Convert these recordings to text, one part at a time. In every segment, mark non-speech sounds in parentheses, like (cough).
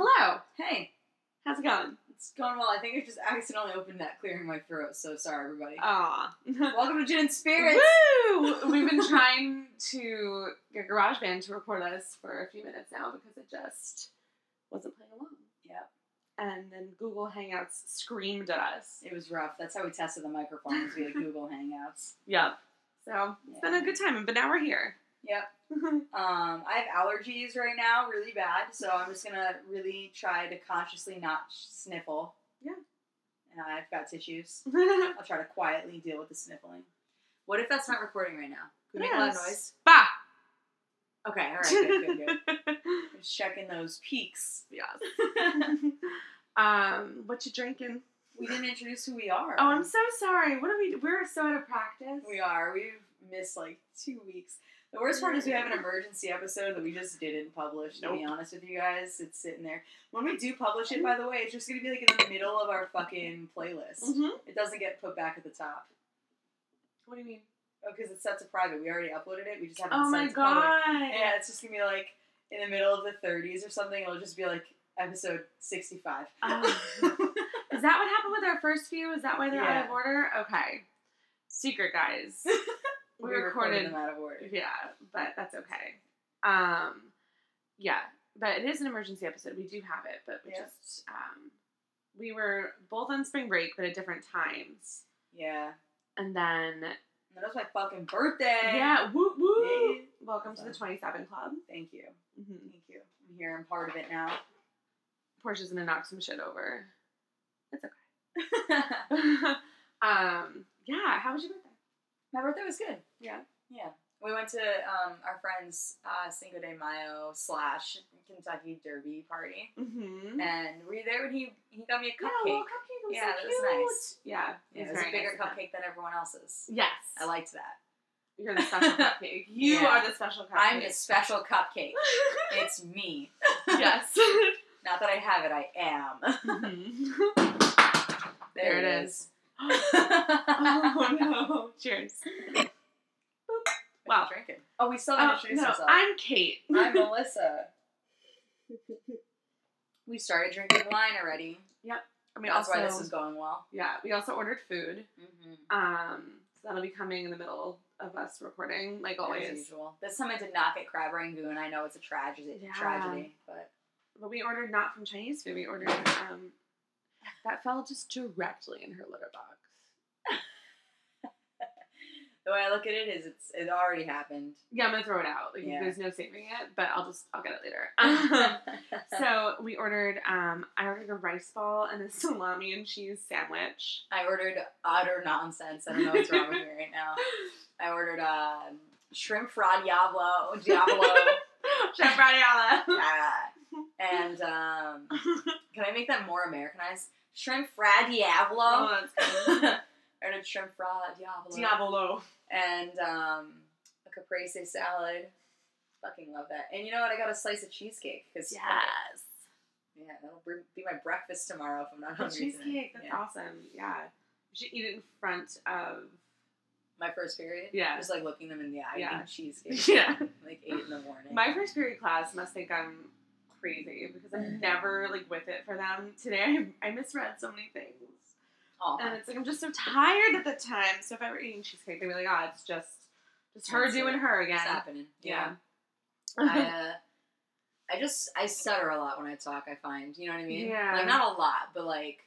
Hello. Hey, How's it going? it's going well. I think I just accidentally opened that, clearing my throat. So sorry, everybody. Aw. (laughs) Welcome to Gin and Spirits. Woo! (laughs) We've been trying to get GarageBand to record us for a few minutes now because it just wasn't playing along. Yep, And then Google Hangouts screamed at us. it was rough. That's how we tested the microphones via (laughs) Google Hangouts. Yep. So it's been a good time, but now we're here. Yep. Um, I have allergies right now, really bad. So I'm just gonna really try to consciously not sniffle. Yeah. And I've got tissues. (laughs) I'll try to quietly deal with the sniffling. What if that's not recording right now? Could we make a loud Yes. noise? bah! Okay, all right, good, good, good. (laughs) Just checking those peaks. yes. (laughs) um, what you drinking? we didn't introduce who we are. Oh, I'm so sorry. What are we? We're so out of practice. We are. We've missed like two weeks. The worst part is we have an emergency episode that we just didn't publish. To be honest with you guys, it's sitting there. When we do publish it, by the way, it's just gonna be like in the middle of our fucking playlist. hmm It doesn't get put back at the top. What do you mean? Oh, because it's set to private. We already uploaded it. We just haven't. Oh set my it to public. god. Yeah, it's just gonna be like in the middle of the 30s or something. It'll just be like episode 65. Oh. (laughs) Is that what happened with our first few? Is that why they're out of order? Okay. Secret guys. (laughs) we We recorded recorded. them out of order. Yeah, but that's okay. Um, yeah, but it is an emergency episode. We do have it, but we Yeah. just um, we were both on spring break, but at different times, Yeah. and then And that was my fucking birthday. yeah, woo woo. Yeah. Welcome to the Twenty Seven Club. Thank you. Mm-hmm. Thank you. I'm here. I'm part of it now. Portia's gonna knock some shit over. It's okay. (laughs) (laughs) um, yeah. How was your birthday? My birthday was good. Yeah. Yeah. We went to um, our friend's uh, Cinco de Mayo slash Kentucky Derby party, Mm-hmm. and we were there when he he got me a cupcake. Yeah, a cupcake. little cupcake. It was Yeah, so that was cute. nice. Yeah, Yeah, it was was a bigger nice cupcake than everyone else's. Yes, I liked that. You're the special (laughs) cupcake. You Yeah. are the special cupcake. I'm the special cupcake. (laughs) It's me. yes. Not that I have it, I am. Mhm. (laughs) There, There it it is. Oh (laughs) no! Cheers. Wow. Wow. Drinking. Oh, we still haven't Oh, introduced no, ourselves. I'm Kate. I'm (laughs) Melissa. We started drinking wine already. Yep. I mean, That's also, why this is going well. yeah, we also ordered food. Mm-hmm. Um, so that'll be coming in the middle of us recording, like As always. usual. This time I did not get crab rangoon. I know it's a tragedy, Yeah. tragedy, but But we ordered not from Chinese food. We ordered um, that fell just directly in her litter box. (laughs) the way I look at it is, it's it already happened. Yeah, I'm gonna throw it out. Like, Yeah. There's no saving it, but I'll just I'll get it later. (laughs) (laughs) So we ordered um, I ordered a rice ball and a salami and cheese sandwich. I ordered utter nonsense. I don't know what's wrong with me right now. I ordered um, shrimp fra diavolo, diavolo, Chef Radiala. yeah. and um, can I make that more Americanized? Shrimp fra diavolo. Oh, that's good. (laughs) I ordered shrimp fra diavolo. Diavolo. and um, a caprese salad. Fucking love that. And you know what? I got a slice of cheesecake because Yes. yeah, that'll be my breakfast tomorrow if I'm not The hungry. tonight. cheesecake. That's Yeah. awesome. Yeah. You should eat it in front of. My first period. Yeah. Just like looking them in the eye, Yeah. eating cheesecake. (laughs) Yeah. Like eight in the morning. My first period class must think I'm crazy because I'm never like with it for them. Today I, I misread so many things. And it's like I'm just so tired at the time. So if I were eating cheesecake, they'd be like, "Oh, it's just, just her That's doing it. her It's again." happening. Yeah. (laughs) I, uh, I just I stutter a lot when I talk. I find you know what I mean. Yeah. Like not a lot, but like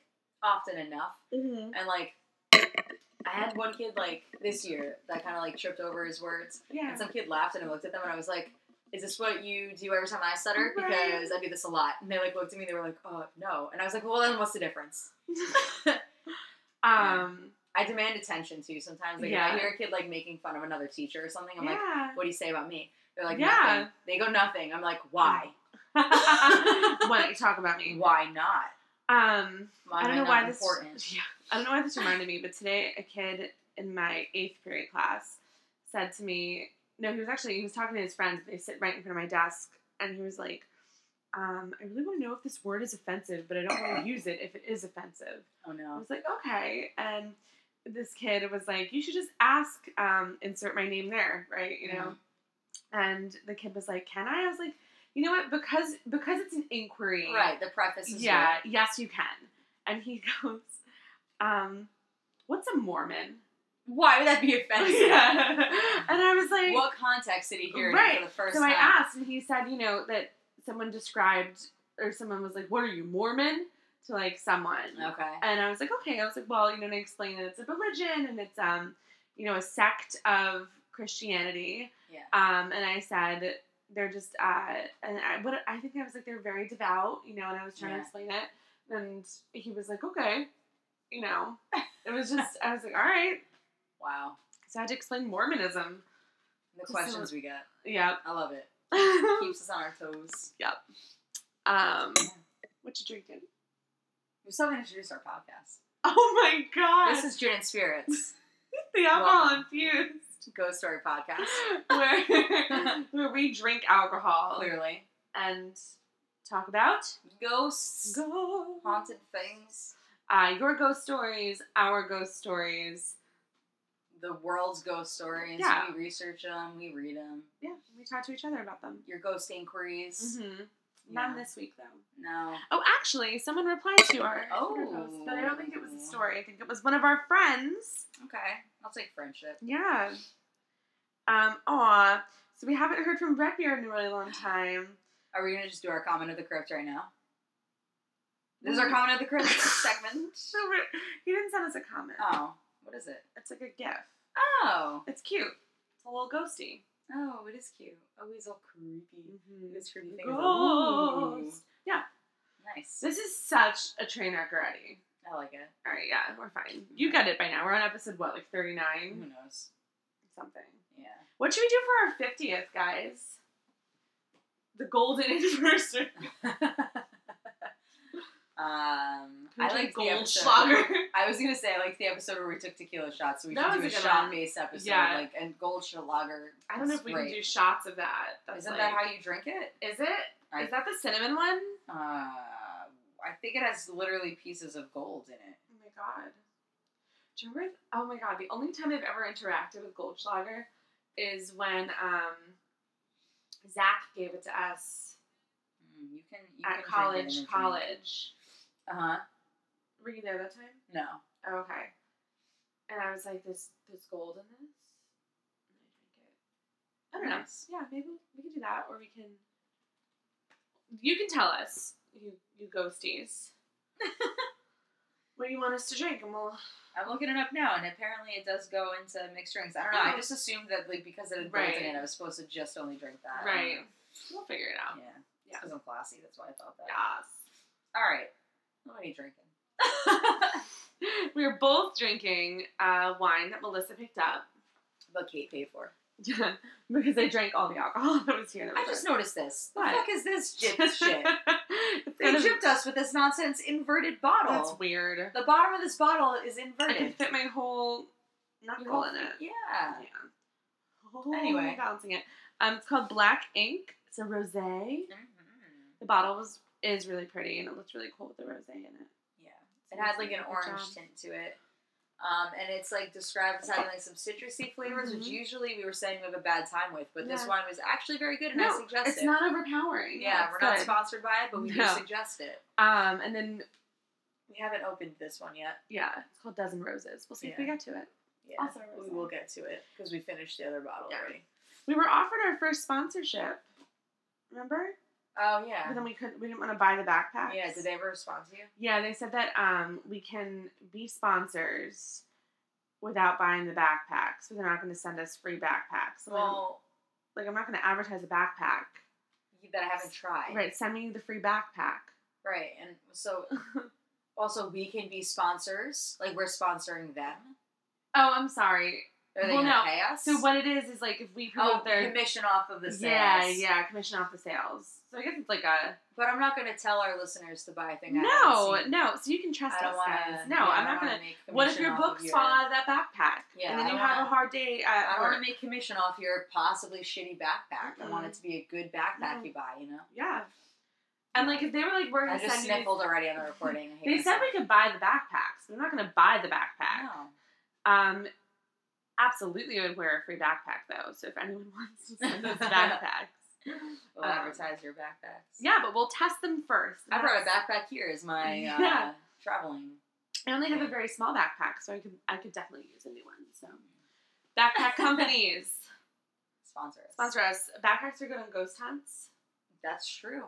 often enough. Mhm. And like I had one kid like this year that kind of like tripped over his words, Yeah. and some kid laughed and I looked at them and I was like. Is this what you do every time I stutter? Right. Because I do this a lot. And they like looked at me. They were like, "Oh no!" And I was like, "Well, then what's the difference?" (laughs) (laughs) um. I demand attention too. Sometimes, like if Yeah. I hear a kid like making fun of another teacher or something, I'm like, "What do you say about me?" They're like, Yeah. "Nothing." They go, "Nothing." I'm like, "Why? (laughs) Why don't you talk about me? Why not? Um. Why I don't know why this. important?" Yeah, I don't know why this reminded me, but today a kid in my eighth period class said to me, no, he was actually he was talking to his friends. They sit right in front of my desk, and he was like, um, "I really want to know if this word is offensive, but I don't want to use it if it is offensive." Oh no! I was like, "Okay," and this kid was like, "You should just ask, um, insert my name there, right? You know." And the kid was like, "Can I?" I was like, you know what? Because because it's an inquiry, Right. The preface is yeah, yes, you can. And he (laughs) goes, um, "What's a Mormon?" Why would that be (laughs) offensive? yeah. And I was like, What context did he hear it Right. for the first so time? So I asked, and he said, you know, that someone described or someone was like, "What are you Mormon?" to like someone. Okay. And I was like, okay. I was like, well, you know, and I explained that it's a religion and it's um, you know, a sect of Christianity. Yeah. Um, and I said they're just uh, and I what I think I was like they're very devout, you know, and I was trying Yeah. to explain it, and he was like, okay, you know, (laughs) it was just I was like, all right. Wow. So I had to explain Mormonism. The questions so- we get. Yeah. I love it. (laughs) Keeps us on our toes. Yep. Um, what you drinking? We still haven't introduced our podcast. Oh my god! This is Gin and Spirits, (laughs) the alcohol Welcome. infused. Ghost Story Podcast. (laughs) where, where we drink alcohol Clearly. and talk about Ghosts. ghosts. Haunted things. Uh, your ghost stories, our ghost stories. The world's ghost stories. Yeah. We research them. We read them. Yeah, we talk to each other about them. Your ghost inquiries. Mm-hmm. None Yeah. this week though. No. Oh, actually, someone replied to our Oh. Post, but I don't think it was a story. I think it was one of our friends. Okay. I'll take friendship. Yeah. Um. Aw. So we haven't heard from Redbeard in a really long time. Are we gonna just do our comment of the crypt right now? This is our comment of the crypt (laughs) segment. So he didn't send us a comment. Oh, what is it? It's like a gif. Oh, It's cute. It's a little ghosty. oh, it is cute. Oh, he's all creepy. Mm-hmm. This creepy thing. Ghost. Yeah. Nice. This is such a train wreck already. I like it. All right, yeah, we're fine. You got it by now. We're on episode what, like thirty nine? Who knows? something. Yeah. What should we do for our fiftieth, guys? The golden (laughs) anniversary. (laughs) um, I like. Goldschlager. (laughs) I was gonna say I like the episode where we took tequila shots, so we That should do a was a good shot one. based episode. Yeah. Like and Goldschlager. I don't know if we can do shots of that. That's Isn't like, that how you drink it? Is it? I- Is that the cinnamon one? Uh, I think it has literally pieces of gold in it. Oh my god. Do you remember? Oh my god, the only time I've ever interacted with Goldschlager is when um, Zach gave it to us Mm, you can you at can college. College. Uh huh. Were you there that time? No. Oh, okay. And I was like, "There's there's gold in this." And I drank it. I don't know. Yeah, maybe we can do that, or we can. You can tell us, you you ghosties, (laughs) what do you want us to drink, and we'll. I'm looking it up now, and apparently it does go into mixed drinks. I don't know. I Oh. just assumed that like because it had gold Right. in it, I was supposed to just only drink that. Right. We'll figure it out. Yeah. Yeah. Because I'm classy. That's why I thought that. Yes. All right. What are you drinking? (laughs) we were both drinking uh, wine that Melissa picked up But Kate paid for. (laughs) because I drank all the alcohol (laughs) that was here. That I was just noticed this. What? The fuck is this gypped shit? They gypped us with this nonsense inverted bottle. That's weird. The bottom of this bottle is inverted. I can fit my whole knuckle in it. Yeah. Yeah. Oh, Anyway. balancing it. Um, it's called Black Ink. It's a rosé. Mhm. The bottle was is really pretty and it looks really cool with the rosé in it. Yeah. It had like an orange job. tint to it. Um, and it's like described as having like some citrusy flavors, which Mhm. usually we were saying we have a bad time with, but this Yeah. one was actually very good, and I No, suggest it's it. not overpowering. yeah, it's we're not good. sponsored by it, but we do suggest it. Um, and then We haven't opened this one yet. yeah, it's called Dozen Roses. We'll see if we get to it. Yeah, Also we will get to it because we finished the other bottle Yeah. already. We were offered our first sponsorship. Remember? Oh yeah, But then we couldn't. We didn't want to buy the backpacks. yeah. Did they ever respond to you? Yeah, they said that um we can be sponsors without buying the backpacks. So they're not going to send us free backpacks. So Well, like I'm not going to advertise a backpack. that I haven't tried. Right, send me the free backpack. Right, and so also we can be sponsors. Like we're sponsoring them. Oh, I'm sorry. Are they Well, no. pay us? So what it is is like if we promote Oh, their commission off of the sales. yeah yeah commission off the sales. So I guess it's like a But I'm not going to tell our listeners to buy a thing. No no. So you can trust I us, want guys. No, yeah, I'm not gonna. make What if your books your- fall out of that backpack? Yeah, and then you don't have a hard day I don't want to make commission off your possibly shitty backpack. I want it to be a good backpack you buy. You know. Yeah. And like if they were like we're gonna just send you sniffled already on the recording. They said we could buy the backpacks. They're not going to buy the backpack. No. Um, absolutely, would wear a free backpack though. So if anyone (laughs) wants to send us (laughs) backpacks, We'll Um, advertise your backpacks. Yeah, but we'll test them first. I brought a backpack here as my (laughs) uh, Yeah. traveling. I only have a very small backpack, so I could I could definitely use a new one. So, backpack companies Sponsor us. sponsor us. Backpacks are good on ghost hunts. That's true.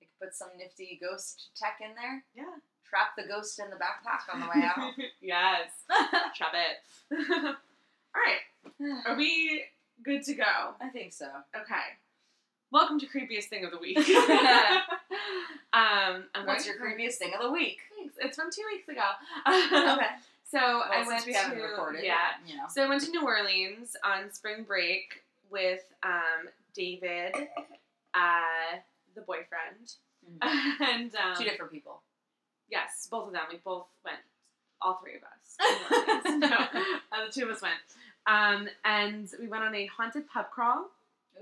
We could put some nifty ghost tech in there. Yeah. Trap the ghost in the backpack on the way out. yes, trap it. All right, are we good to go? (sighs) I think so. Okay. Welcome to creepiest thing of the week. (laughs) (laughs) um, I'm What's your creepiest thing of the week? Thanks. It's from two weeks ago. (laughs) Okay. So Well, I went we to recorded, yeah. you know. So I went to New Orleans on spring break with um, David, uh, the boyfriend, and um, Two different people. yes, both of them. We both went. All three of us. to New Orleans. no, uh, the two of us went. Um, and we went on a haunted pub crawl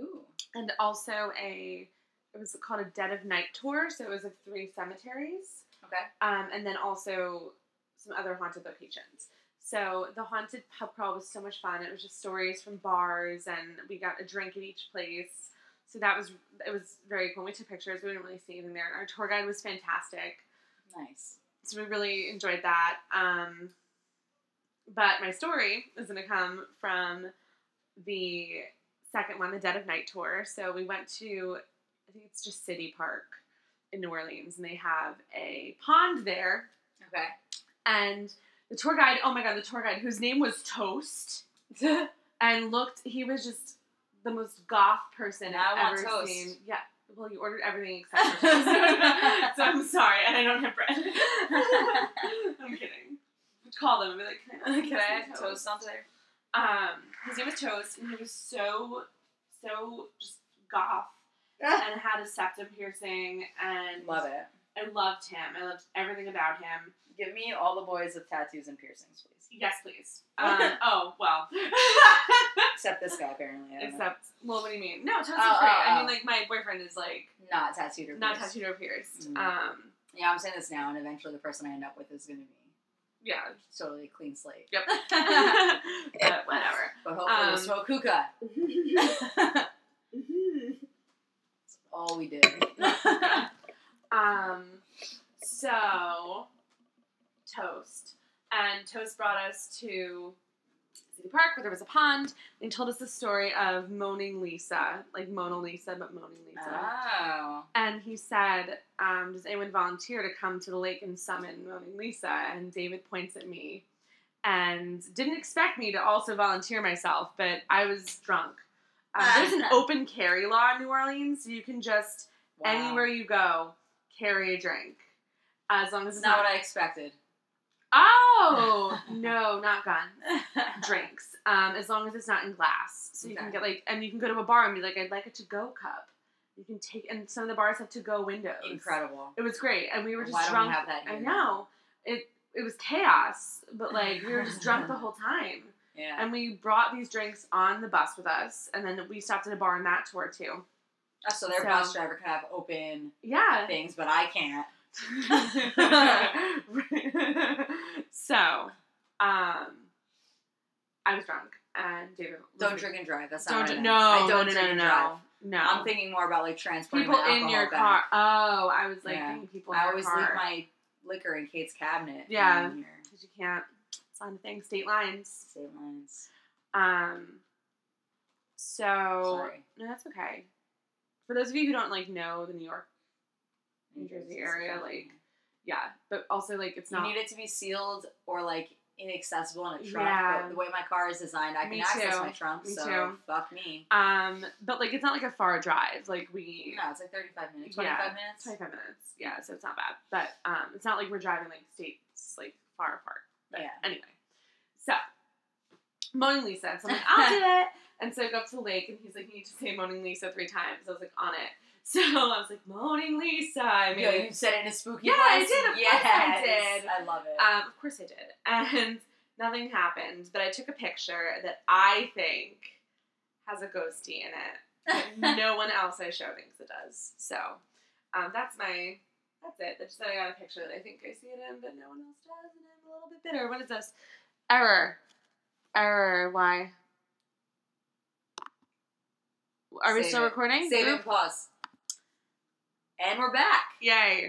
Ooh. and also a. It was called a Dead of Night tour. So it was of three cemeteries. Okay. um, and then also some other haunted locations. So the haunted pub crawl was so much fun. It was just stories from bars, and we got a drink at each place. So that was it was very cool. We took pictures. We didn't really see anything there. Our tour guide was fantastic, Nice. so we really enjoyed that. Um, but my story is going to come from the second one, the Dead of Night tour. So we went to I think it's just City Park in New Orleans, and they have a pond there Okay. and the tour guide oh my god the tour guide whose name was toast (laughs) and looked he was just the most goth person Now i've ever toast. seen yeah well you ordered everything except for toast (laughs) (laughs) so i'm sorry and i don't have bread i'm kidding call them and be like can i, (laughs) Can I have toast on there? um his name was toast and he was so so just goth and had a septum piercing and Love it. i loved him i loved everything about him Give me all the boys with tattoos and piercings, please. Yes, please. (laughs) Um, oh well. (laughs) Except this guy, apparently. Don't know. Except, well, what do you mean? No, Toast is Oh, great. oh, I oh. mean, like my boyfriend is like not tattooed or not pierced. tattooed or pierced. Mm. Um, Yeah, I'm saying this now, and eventually the person I end up with is going to be yeah. totally clean slate. Yep. (laughs) but whatever. But hopefully Um, we'll smoke hookah. (laughs) That's all we did. (laughs) um. So, Toast and Toast brought us to City Park where there was a pond. And he told us the story of Moaning Lisa, like Mona Lisa, but Moaning Lisa. oh. And he said, um, Does anyone volunteer to come to the lake and summon Moaning Lisa? And David points at me and didn't expect me to also volunteer myself, but I was drunk. Um, there's an open carry law in New Orleans. You can just, Wow. anywhere you go, carry a drink. As long as It's it's not not. what I expected. Oh! (laughs) no, not guns. Drinks. Um, as long as it's not in glass. So you can get like, and you can go to a bar and be like, I'd like a to go cup. You can take, and some of the bars have to go windows. Incredible. It was great, and we were just Why don't drunk. we have that here? I know it. It was chaos, but like we were just drunk the (laughs) whole time. Yeah. And we brought these drinks on the bus with us, and then we stopped at a bar on that tour too. Oh, so their so- bus driver can have open Yeah. things, but I can't. (laughs) so, um, I was drunk, and David. Don't drink and drive. That's not Don't No, I no, don't no, drink no, and no, drive. no. I'm thinking more about like transporting people in your car. Oh, I was like thinking people in my car. I always leave my liquor in Kate's cabinet. Yeah. because you can't sign the thing. State lines. State lines. Um. So Sorry. no, that's okay. For those of you who don't like know the New York, New Jersey area, like, yeah, but also like it's you not. need it to be sealed or like inaccessible in a trunk. Yeah. But the way my car is designed, I can Me access too. my trunk. Me so too. fuck me. Um, but like it's not like a far drive. Like we No, it's like 35 minutes, Yeah. 25 minutes. twenty five minutes. Yeah, so it's not bad. But um, it's not like we're driving like states like far apart. But Yeah. Anyway, so Moaning Lisa. So I'm like, I'll do (laughs) it. And so I go up to the lake, and he's like, you need to say Moaning Lisa three times. I was like, on it. (laughs) So I was like, Moaning Lisa. I Yo, made you said it in a spooky Yeah, I did, of course yes. I did. I love it. Um, of course I did. (laughs) And nothing happened, but I took a picture that I think has a ghosty in it. (laughs) No one else I show thinks it does. So um, that's my, that's it. That's just that I got a picture that I think I see it in, but no one else does, and I'm a little bit bitter. What is this? Error. Error. Why? Are we still it. recording? Save Group? and pause. And we're back. Yay!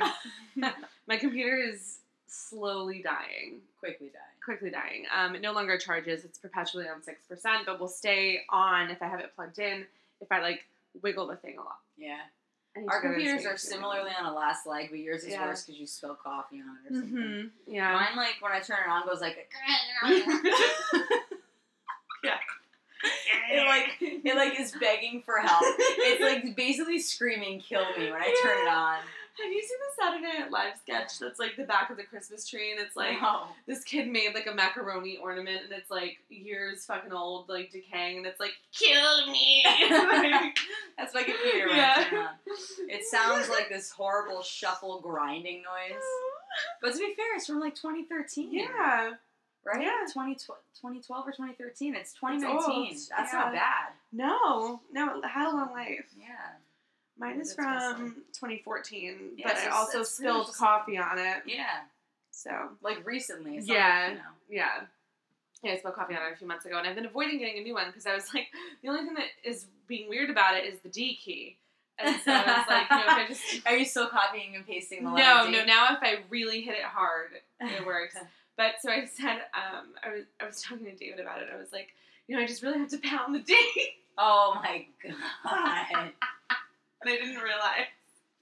(laughs) My computer is slowly dying, Quickly dying. quickly dying. Um, it no longer charges. It's perpetually on six percent, but will stay on if I have it plugged in. If I like wiggle the thing a lot. Yeah. Our to go to the computers are similarly on a last leg, but yours is Yeah. worse because you spill coffee on it or something. Mhm. Yeah. Mine, like, when I turn it on, goes like. (laughs) (laughs) Yeah. it like it like is begging for help. It's like basically screaming "kill me" when I turn it on. Have you seen the Saturday Night Live sketch that's like the back of the Christmas tree and it's like No. this kid made like a macaroni ornament and it's like years fucking old, like decaying, and it's like kill me. (laughs) That's my computer Yeah. on. It sounds like this horrible shuffle grinding noise. (laughs) But to be fair, it's from like 2013. yeah, Right? Yeah. 20, 2012 or 2013. It's It's 2019. old. That's Yeah. not bad. no, no, it had a long life. Yeah. Mine is from 2014, Yeah, but I also spilled coffee on it. Yeah. So Like recently. It's Yeah. Like, you know. yeah, yeah, I spilled coffee on it a few months ago, and I've been avoiding getting a new one because I was like, (laughs) the only thing that is being weird about it is the D key, and so I was like, you know, if I just (laughs) Are you still copying and pasting the no, no. Now if I really hit it hard, it works. (laughs) But so I (laughs) said, um, I was I was talking to David about it. I was like, you know, I just really have to pound the date. (laughs) Oh my god. (laughs) and I didn't realize.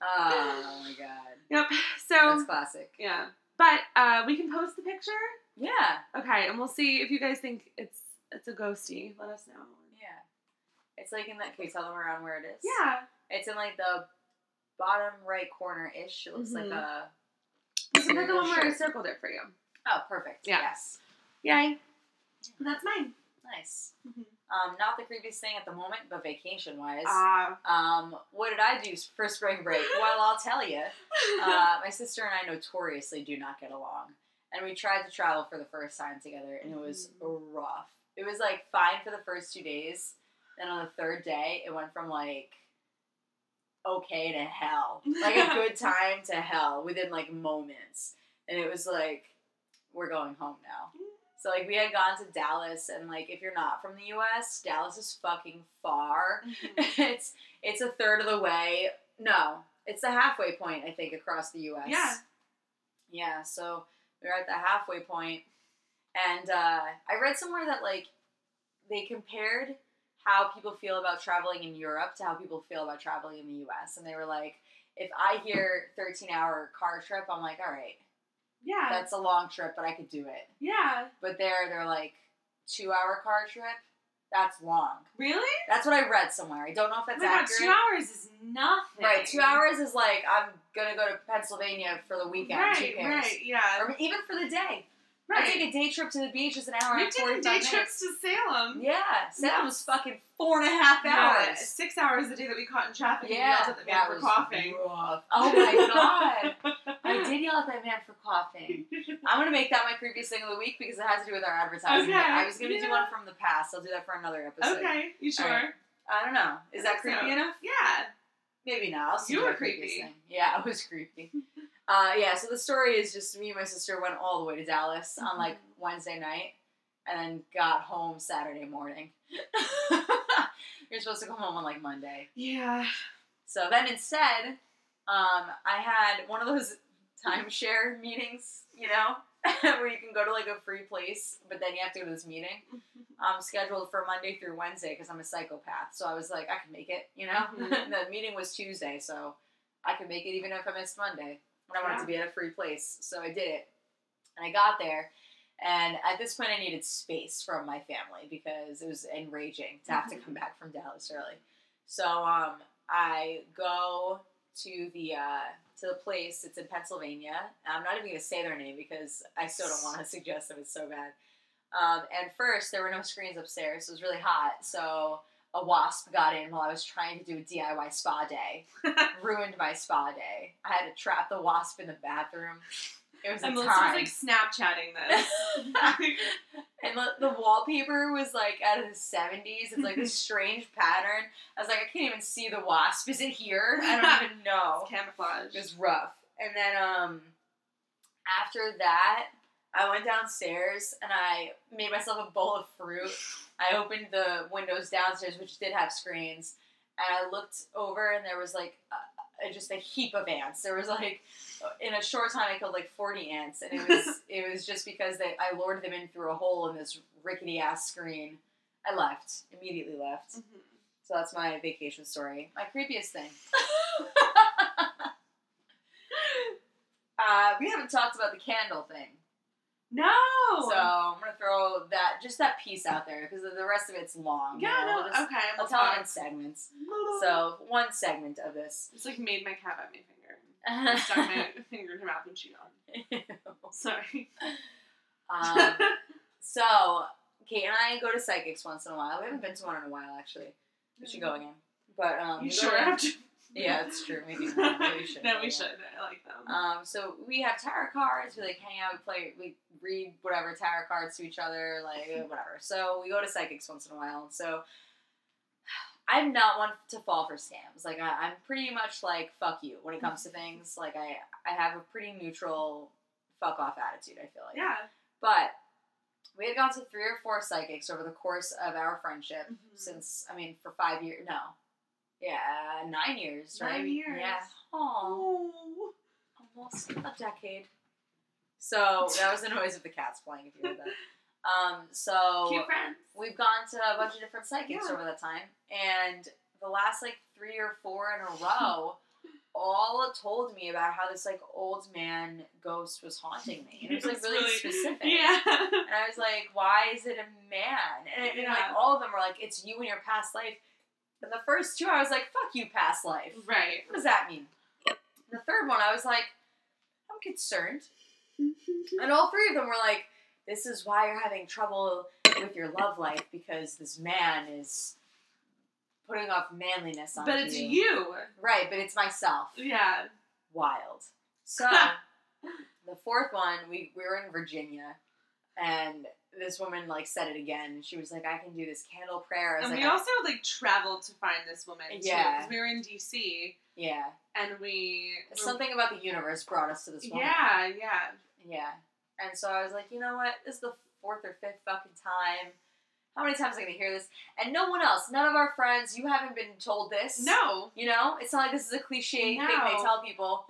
Oh my god. Yep. So That's classic. yeah, but uh, we can post the picture. Yeah. Okay, and we'll see if you guys think it's it's a ghosty. Let us know. Yeah. It's like in that. Can you tell them around where it is? Yeah. It's in like the bottom right corner ish. It looks like Mhm. a. This is the one where I circled it for you. Oh, perfect. Yeah. Yes. Yay. That's mine. Nice. Mhm. Um, not the creepiest thing at the moment, but vacation wise. Ah. um, what did I do for spring break? (laughs) Well, I'll tell you. (laughs) Uh, my sister and I notoriously do not get along, and we tried to travel for the first time together, and it was rough. It was like fine for the first two days, then on the third day, it went from like okay to hell, like a (laughs) good time to hell within like moments, and it was like we're going home now. So like we had gone to Dallas, and like if you're not from the U.S., Dallas is fucking far. (laughs) it's it's a third of the way. No, it's the halfway point. I think across the U.S. Yeah. Yeah. So we're at the halfway point, and uh, I read somewhere that like they compared how people feel about traveling in Europe to how people feel about traveling in the U.S. And they were like, if I hear 13 hour car trip, I'm like, all right, yeah. that's a long trip, but I could do it. yeah. But there, they're like two hour car trip. That's long. Really? That's what I read somewhere. I don't know if Oh that's god, accurate. two hours is nothing. Right, two hours is like I'm gonna go to Pennsylvania for the weekend. Right, right, yeah. Or even for the day. Right. I take a day trip to the beach. It's an hour and taken forty-five day minutes. trips to Salem. Yeah, Salem was fucking four and a half Yeah, hours. six hours a day that we caught in traffic and Yeah, yelled at the man for coughing. rough. Oh my god, (laughs) I did yell at that man for coughing. (laughs) I'm gonna make that my creepiest thing of the week because it has to do with our advertising. Okay, I was gonna do one from the past. I'll do that for another episode. Okay, you sure? Right. I don't know. Is I that creepy so. enough? Yeah. Maybe not. I'll see You were creepy. Thing. Yeah, it was creepy. (laughs) uh, yeah, so the story is just me and my sister went all the way to Dallas on like Mm-hmm. Wednesday night and then got home Saturday morning. (laughs) You're supposed to come home on like Monday. Yeah. So then instead, um, I had one of those (laughs) timeshare meetings, you know, (laughs) where you can go to like a free place, but then you have to go to this meeting. I'm scheduled for Monday through Wednesday because I'm a psychopath. So I was like, I can make it, you know. Mhm. the meeting was Tuesday, so I could make it even if I missed Monday. And I wanted Yeah. to be at a free place, so I did it. And I got there, and at this point, I needed space from my family because it was enraging to have to come back from Dallas early. So um, I go to the uh, to the place. It's in Pennsylvania. I'm not even going to say their name because I still don't want to suggest them. It's so bad. Um, and first, there were no screens upstairs. So it was really hot. So a wasp got in while I was trying to do a DIY spa day. (laughs) Ruined my spa day. I had to trap the wasp in the bathroom. It was a And Melissa was like Snapchatting (laughs) this. and the, the wallpaper was like out of the 70s. It's like this (laughs) strange pattern. I was like, I can't even see the wasp. Is it here? I don't even know. Camouflage. It was rough. And then um, after that, I went downstairs and I made myself a bowl of fruit. I opened the windows downstairs, which did have screens, and I looked over and there was like a, a- just a heap of ants. There was like in a short time I killed like forty ants, and it was (laughs) it was just because they I lured them in through a hole in this rickety ass screen. I left immediately left. Mhm. So that's my vacation story. My creepiest thing. (laughs) (laughs) uh, we haven't talked about the candle thing. No. So I'm gonna throw that just that piece out there because the rest of it's long. you yeah, know, no. we'll just- okay. I'll tell it in segments. So one segment of this. it's like made my cat bite my finger. I (laughs) Stuck my finger in her mouth and chewed on. Sorry. um, (laughs) so Kate and I go to psychics once in a while. We haven't been to one in a while actually. We should go again. But um, You sure have to? Yeah, it's true. Maybe we (laughs) should. no, we should. I like them. Um, so we have tarot cards. We like hang out. We play. We read whatever tarot cards to each other. Like (laughs) whatever. So we go to psychics once in a while. So (sighs) I'm not one to fall for scams. Like I, I'm pretty much like fuck you when it comes to things. Like I I have a pretty neutral fuck off attitude. I feel like. yeah. But we had gone to three or four psychics over the course of our friendship Mhm. since I mean for five years. No. Yeah, nine years, right? Nine years. Yeah. Aww almost a decade. So (laughs) that was the noise of the cats playing. If you heard that. Um, so Cute friends. we've gone to a bunch of different psychics Yeah. over that time, and the last like three or four in a row, (laughs) all told me about how this like old man ghost was haunting me, and it was like It's really, specific. Yeah. And I was like, why is it a man? And, and, like all of them were like, it's you in your past life. And the first two, I was like, fuck you, past life. right. What does that mean? The third one, I was like, I'm concerned. (laughs) And all three of them were like, this is why you're having trouble with your love life because this man is putting off manliness on but it's you. Right, but it's myself. Yeah. Wild. So, (laughs) the fourth one, we, we were in Virginia, and this woman like said it again. She was like, "I can do this candle prayer." And like, we also like traveled to find this woman. Yeah. Because we were in DC "Yeah." and we Something about the universe brought us to this woman. Yeah, yeah. Yeah. And so I was like, you know what? This is the fourth or fifth fucking time. How many times am I gonna hear this? And no one else, none of our friends, you haven't been told this. No. You know? It's not like this is a cliche thing they tell people.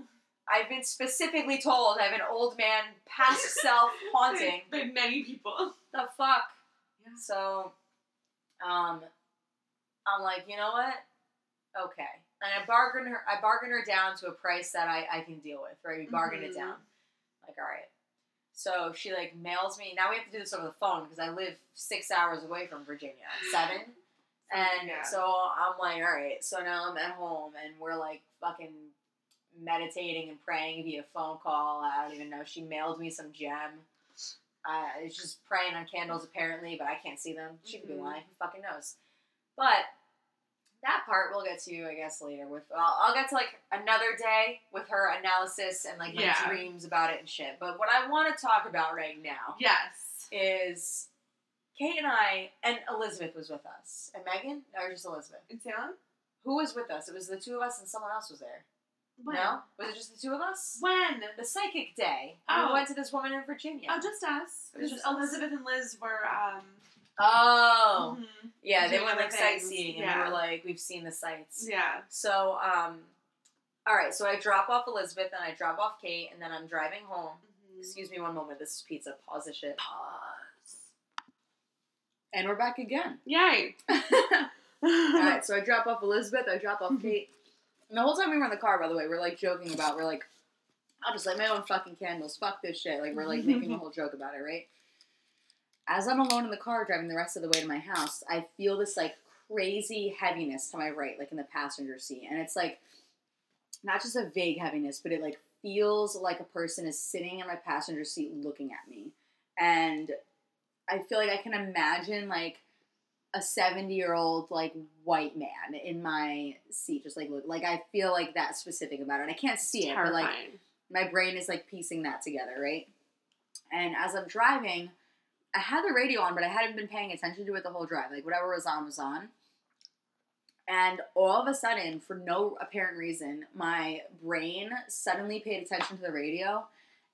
I've been specifically told I have an old man past (laughs) self haunting. By, many people. the fuck? Yeah. So, um, I'm like, you know what? Okay. And I bargained her. I bargained her down to a price that I, I can deal with. Right? We bargained it Mhm. down. Like, all right. So she like mails me. Now we have to do this over the phone because I live six hours away from Virginia. Seven. And Yeah. so I'm like, all right. So now I'm at home and we're like fucking meditating and praying via phone call. I don't even know. She mailed me some gem. Uh, it's just praying on candles apparently, but I can't see them. She could be Mhm. lying. Who fucking knows? But that part we'll get to, I guess, later. With I'll, I'll get to like another day with her analysis and like my Yeah. dreams about it and shit. But what I want to talk about right now Yes. is Kate and I and Elizabeth was with us and Megan or just Elizabeth. In Salem? Who was with us? It was the two of us and someone else was there. When? No, was it just the two of us? When? The psychic day. Oh. We went to this woman in Virginia. Oh, just us. It was just us. Elizabeth and Liz were um Oh. mhm. Yeah, they went like things, sightseeing, and yeah. we were like, we've seen the sights. Yeah. So, um, all right. So I drop off Elizabeth, and I drop off Kate, and then I'm driving home. Mhm. Excuse me one moment. This is pizza. Pause the shit. Pause. And we're back again. Yay. (laughs) all right. (laughs) So I drop off Elizabeth. I drop off Kate. And the whole time we were in the car, by the way, we're like joking about. We're like, I'll just light my own fucking candles. Fuck this shit. Like we're like making a whole joke about it, right? As I'm alone in the car driving the rest of the way to my house, I feel this like crazy heaviness to my right, like in the passenger seat. And it's like not just a vague heaviness, but it like feels like a person is sitting in my passenger seat looking at me. And I feel like I can imagine like a 70 year old like white man in my seat just like look like I feel like that specific about it. I can't see it, but like my brain is like piecing that together, right? And as I'm driving, I had the radio on, but I hadn't been paying attention to it the whole drive. Like whatever was on was on. And all of a sudden, for no apparent reason, my brain suddenly paid attention to the radio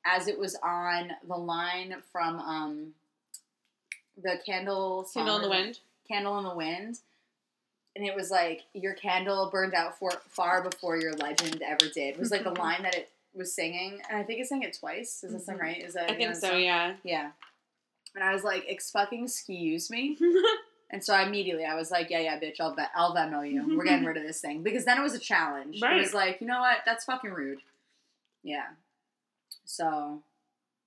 as it was on the line from um, the candle song Candle in the wind. Candle in the Wind. and it was like your candle burned out for far before your legend ever did. Was like the (laughs) line that it was singing, and I think it sang it twice. Is song Mhm. right? Is that I think so. song? Yeah. Yeah. And I was like, "Ex fucking excuse me." (laughs) And so I immediately I was like, yeah, yeah, bitch, I'll bet I'll Venmo you. We're getting rid of this thing because then it was a challenge. It was like, you know what? That's fucking rude. Yeah. So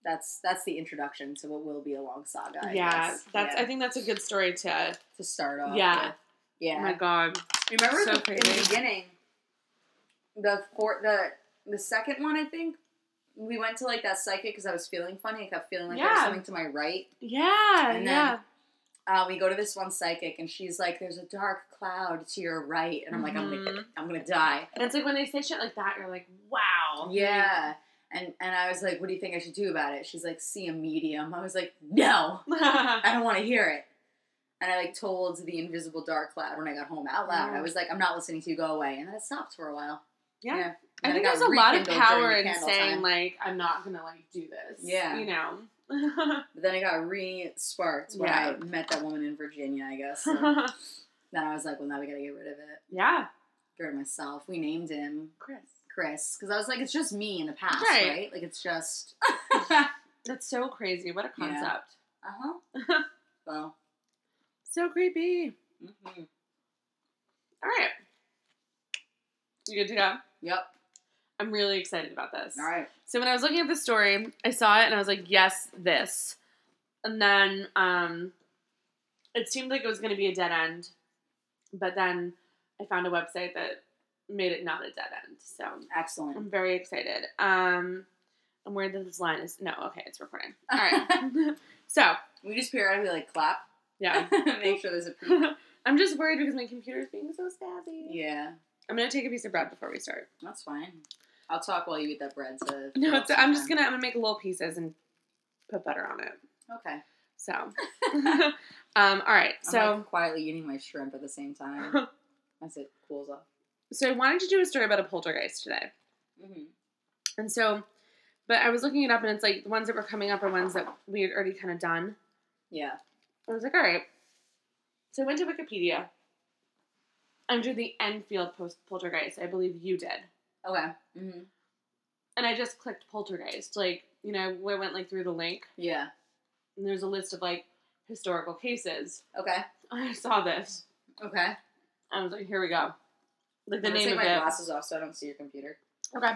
that's that's the introduction to what will be a long saga. I yeah. guess. That's. yeah. I think that's a good story to. to start off. Yeah. with. Yeah. Oh my God. Remember so the, in the beginning, the for the the second one, I think. We went to like that psychic because I was feeling funny. I kept feeling like there was something to my right. Yeah. And then yeah. uh, we go to this one psychic and she's like, "There's a dark cloud to your right," and I'm like, "I'm gonna, Mhm. I'm gonna die." And it's like when they say shit like that, you're like, wow. Yeah, and and I was like, "What do you think I should do about it?" She's like, "See a medium." I was like, "No, (laughs) I don't want to hear it." And I like told the invisible dark cloud when I got home out loud. Yeah. I was like, "I'm not listening to you. Go away." And then it stopped for a while. yeah. And I think there's a lot of power in saying time. like I'm not gonna like do this. Yeah. You know. But then it got re-sparked when Yeah. I met that woman in Virginia. I guess. So (laughs) then I was like, "Well, now we gotta get rid of it." yeah. Get rid of myself. We named him Chris. Chris because I was like, it's just me in the past, Right. right? Like it's just. (laughs) That's so crazy. What a Yeah. Uh huh. (laughs) Well. So creepy. mhm. All right. You good to go? Yep. I'm really excited about this. All right. So when I was looking at the story, I saw it and I was like, yes, this. And then um, it seemed like it was going to be a dead end, but then I found a website that made it not a dead end. So Excellent. I'm very excited. Um, and where this line is no, okay, it's recording. All right. (laughs) so We just periodically like clap. yeah, (laughs) Make sure there's a peak. (laughs) I'm just worried because my computer's being so spazzy. Yeah, I'm gonna take a piece of bread before we start. that's fine. I'll talk while you eat that bread. To No, I'm just gonna I'm gonna make little pieces and put butter on it. Okay. So, um, all right. I'm So, like quietly eating my shrimp at the same time as it cools off. So I wanted to do a story about a poltergeist today, Mm-hmm. and so, but I was looking it up, and it's like the ones that were coming up are ones that we had already kind of done. Yeah. I was like, all right. So I went to Wikipedia. Under the Enfield post poltergeist, I believe you did, Okay. Mm-hmm. and I just clicked poltergeist. Like, you know, I went like through the link, Yeah. and there's a list of like historical cases. Okay. (laughs) I saw this. Okay. I was like, here we go. Like the I'm name take of my it. glasses off so I don't see your computer. Okay.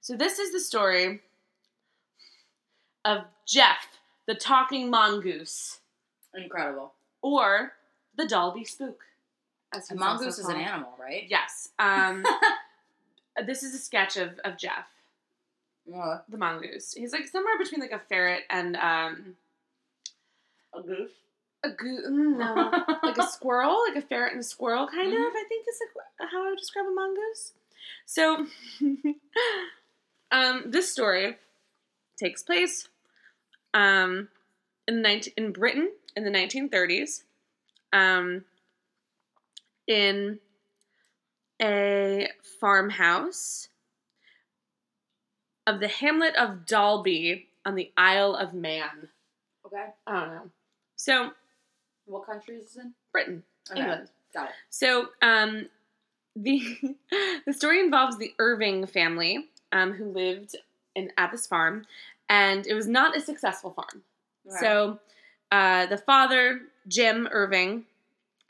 So this is the story of Jeff, the talking mongoose, Incredible. or the Dalby spook. As A he's mongoose is an called. animal, right? Yes. Um, (laughs) this is a sketch of, of Jeff, the mongoose. He's like somewhere between like a ferret and um, A goose. A goo. mm, No, like a (laughs) squirrel, like a ferret and a squirrel, kind Mhm. of. I think is like how I would describe a mongoose. So, (laughs) um, this story takes place um, in 19, in Britain in the 1930s, um, in a farmhouse of the hamlet of Dalby on the Isle of Man. Okay. I don't know. So, What country is this in? Britain, Okay. England. Got it. So, um, the (laughs) the story involves the Irving family, um, who lived in at this farm, and it was not a successful farm. So, uh, the father, Jim Irving,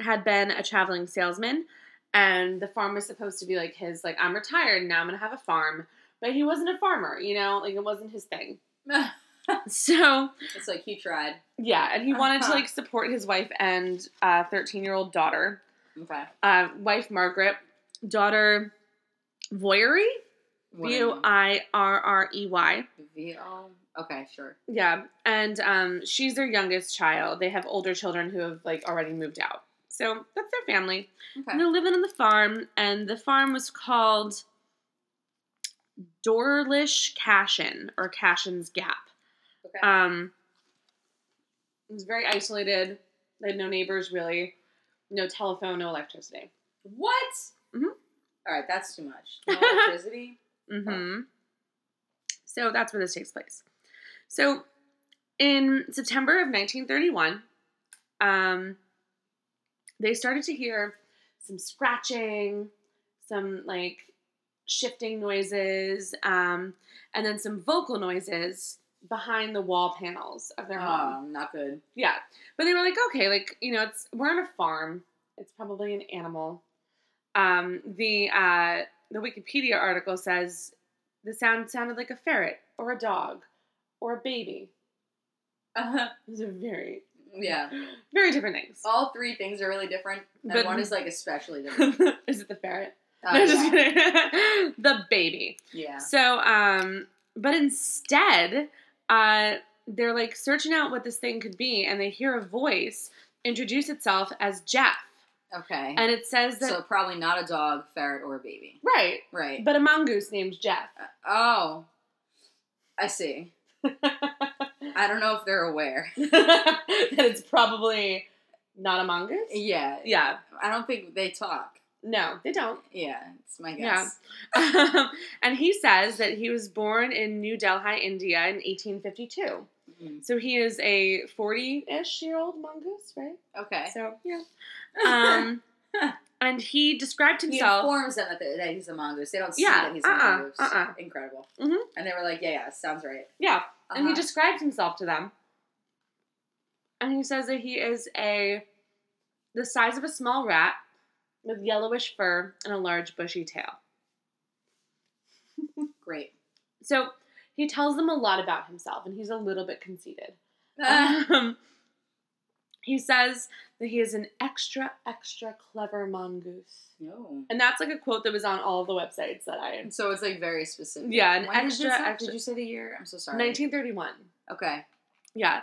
had been a traveling salesman, and the farm was supposed to be like his, like I'm retired now, I'm gonna have a farm, but he wasn't a farmer, you know, like it wasn't his thing. (laughs) (laughs) (laughs) So, it's like he tried. yeah, and he wanted to Uh-huh. like support his wife and 13 year old daughter Okay. uh, wife Margaret, daughter What V O? I R R E Y. V O. Okay, sure. Yeah, and um, she's their youngest child. They have older children who have like already moved out. So that's their family. Okay. And they're living on the farm, and the farm was called Doarlish Cashen or Cashen's Gap. Okay. Um, it was very isolated. They had no neighbors really, no telephone, no electricity. what? Mhm. All right, that's too much. (laughs) No electricity. hmm So that's where this takes place. So in September of 1931, um, they started to hear some scratching, some like shifting noises, um, and then some vocal noises behind the wall panels of their home. Oh, not good. Yeah. But they were like, okay, like, you know, it's we're on a farm. It's probably an animal. Um, the uh, the Wikipedia article says the sound sounded like a ferret or a dog or a baby. Uh-huh. (laughs) Those are very Yeah. very different things. All three things are really different, and But- one is like especially different. (laughs) Is it the ferret? Uh, (laughs) no, just kidding. the baby. yeah. So, um, but instead, uh, they're like searching out what this thing could be, and they hear a voice introduce itself as Jeff, Okay. and it says that so probably not a dog, ferret, or a baby. right, Right. but a mongoose named Jeff. Uh, oh. I see. (laughs) I don't know if they're aware. (laughs) that it's probably not a mongoose. Yeah. Yeah, I don't think they talk. No, they don't. Yeah, it's my guess. Yeah. guess. (laughs) and he says that he was born in New Delhi, India, in 1852. Mhm. So he is a 40-ish year old mongoose, right? Okay. So yeah. (laughs) Um, and he described he himself. informs them that, that he's a mongoose. They don't see Yeah, that he's a uh-uh, mongoose. uh-uh. Incredible. Mhm. And they were like, yeah, yeah, sounds right. yeah, and he Uh-huh. described himself to them. And he says that he is a the size of a small rat with yellowish fur and a large bushy tail. (laughs) Great. So he tells them a lot about himself, and he's a little bit conceited. Ah. Um, (laughs) he says that he is an extra, extra clever mongoose. no. And that's like a quote that was on all the websites that I And so it's like very specific. Yeah, an When extra- this extra- Did you say the year? I'm so sorry. 1931. Okay. Yeah.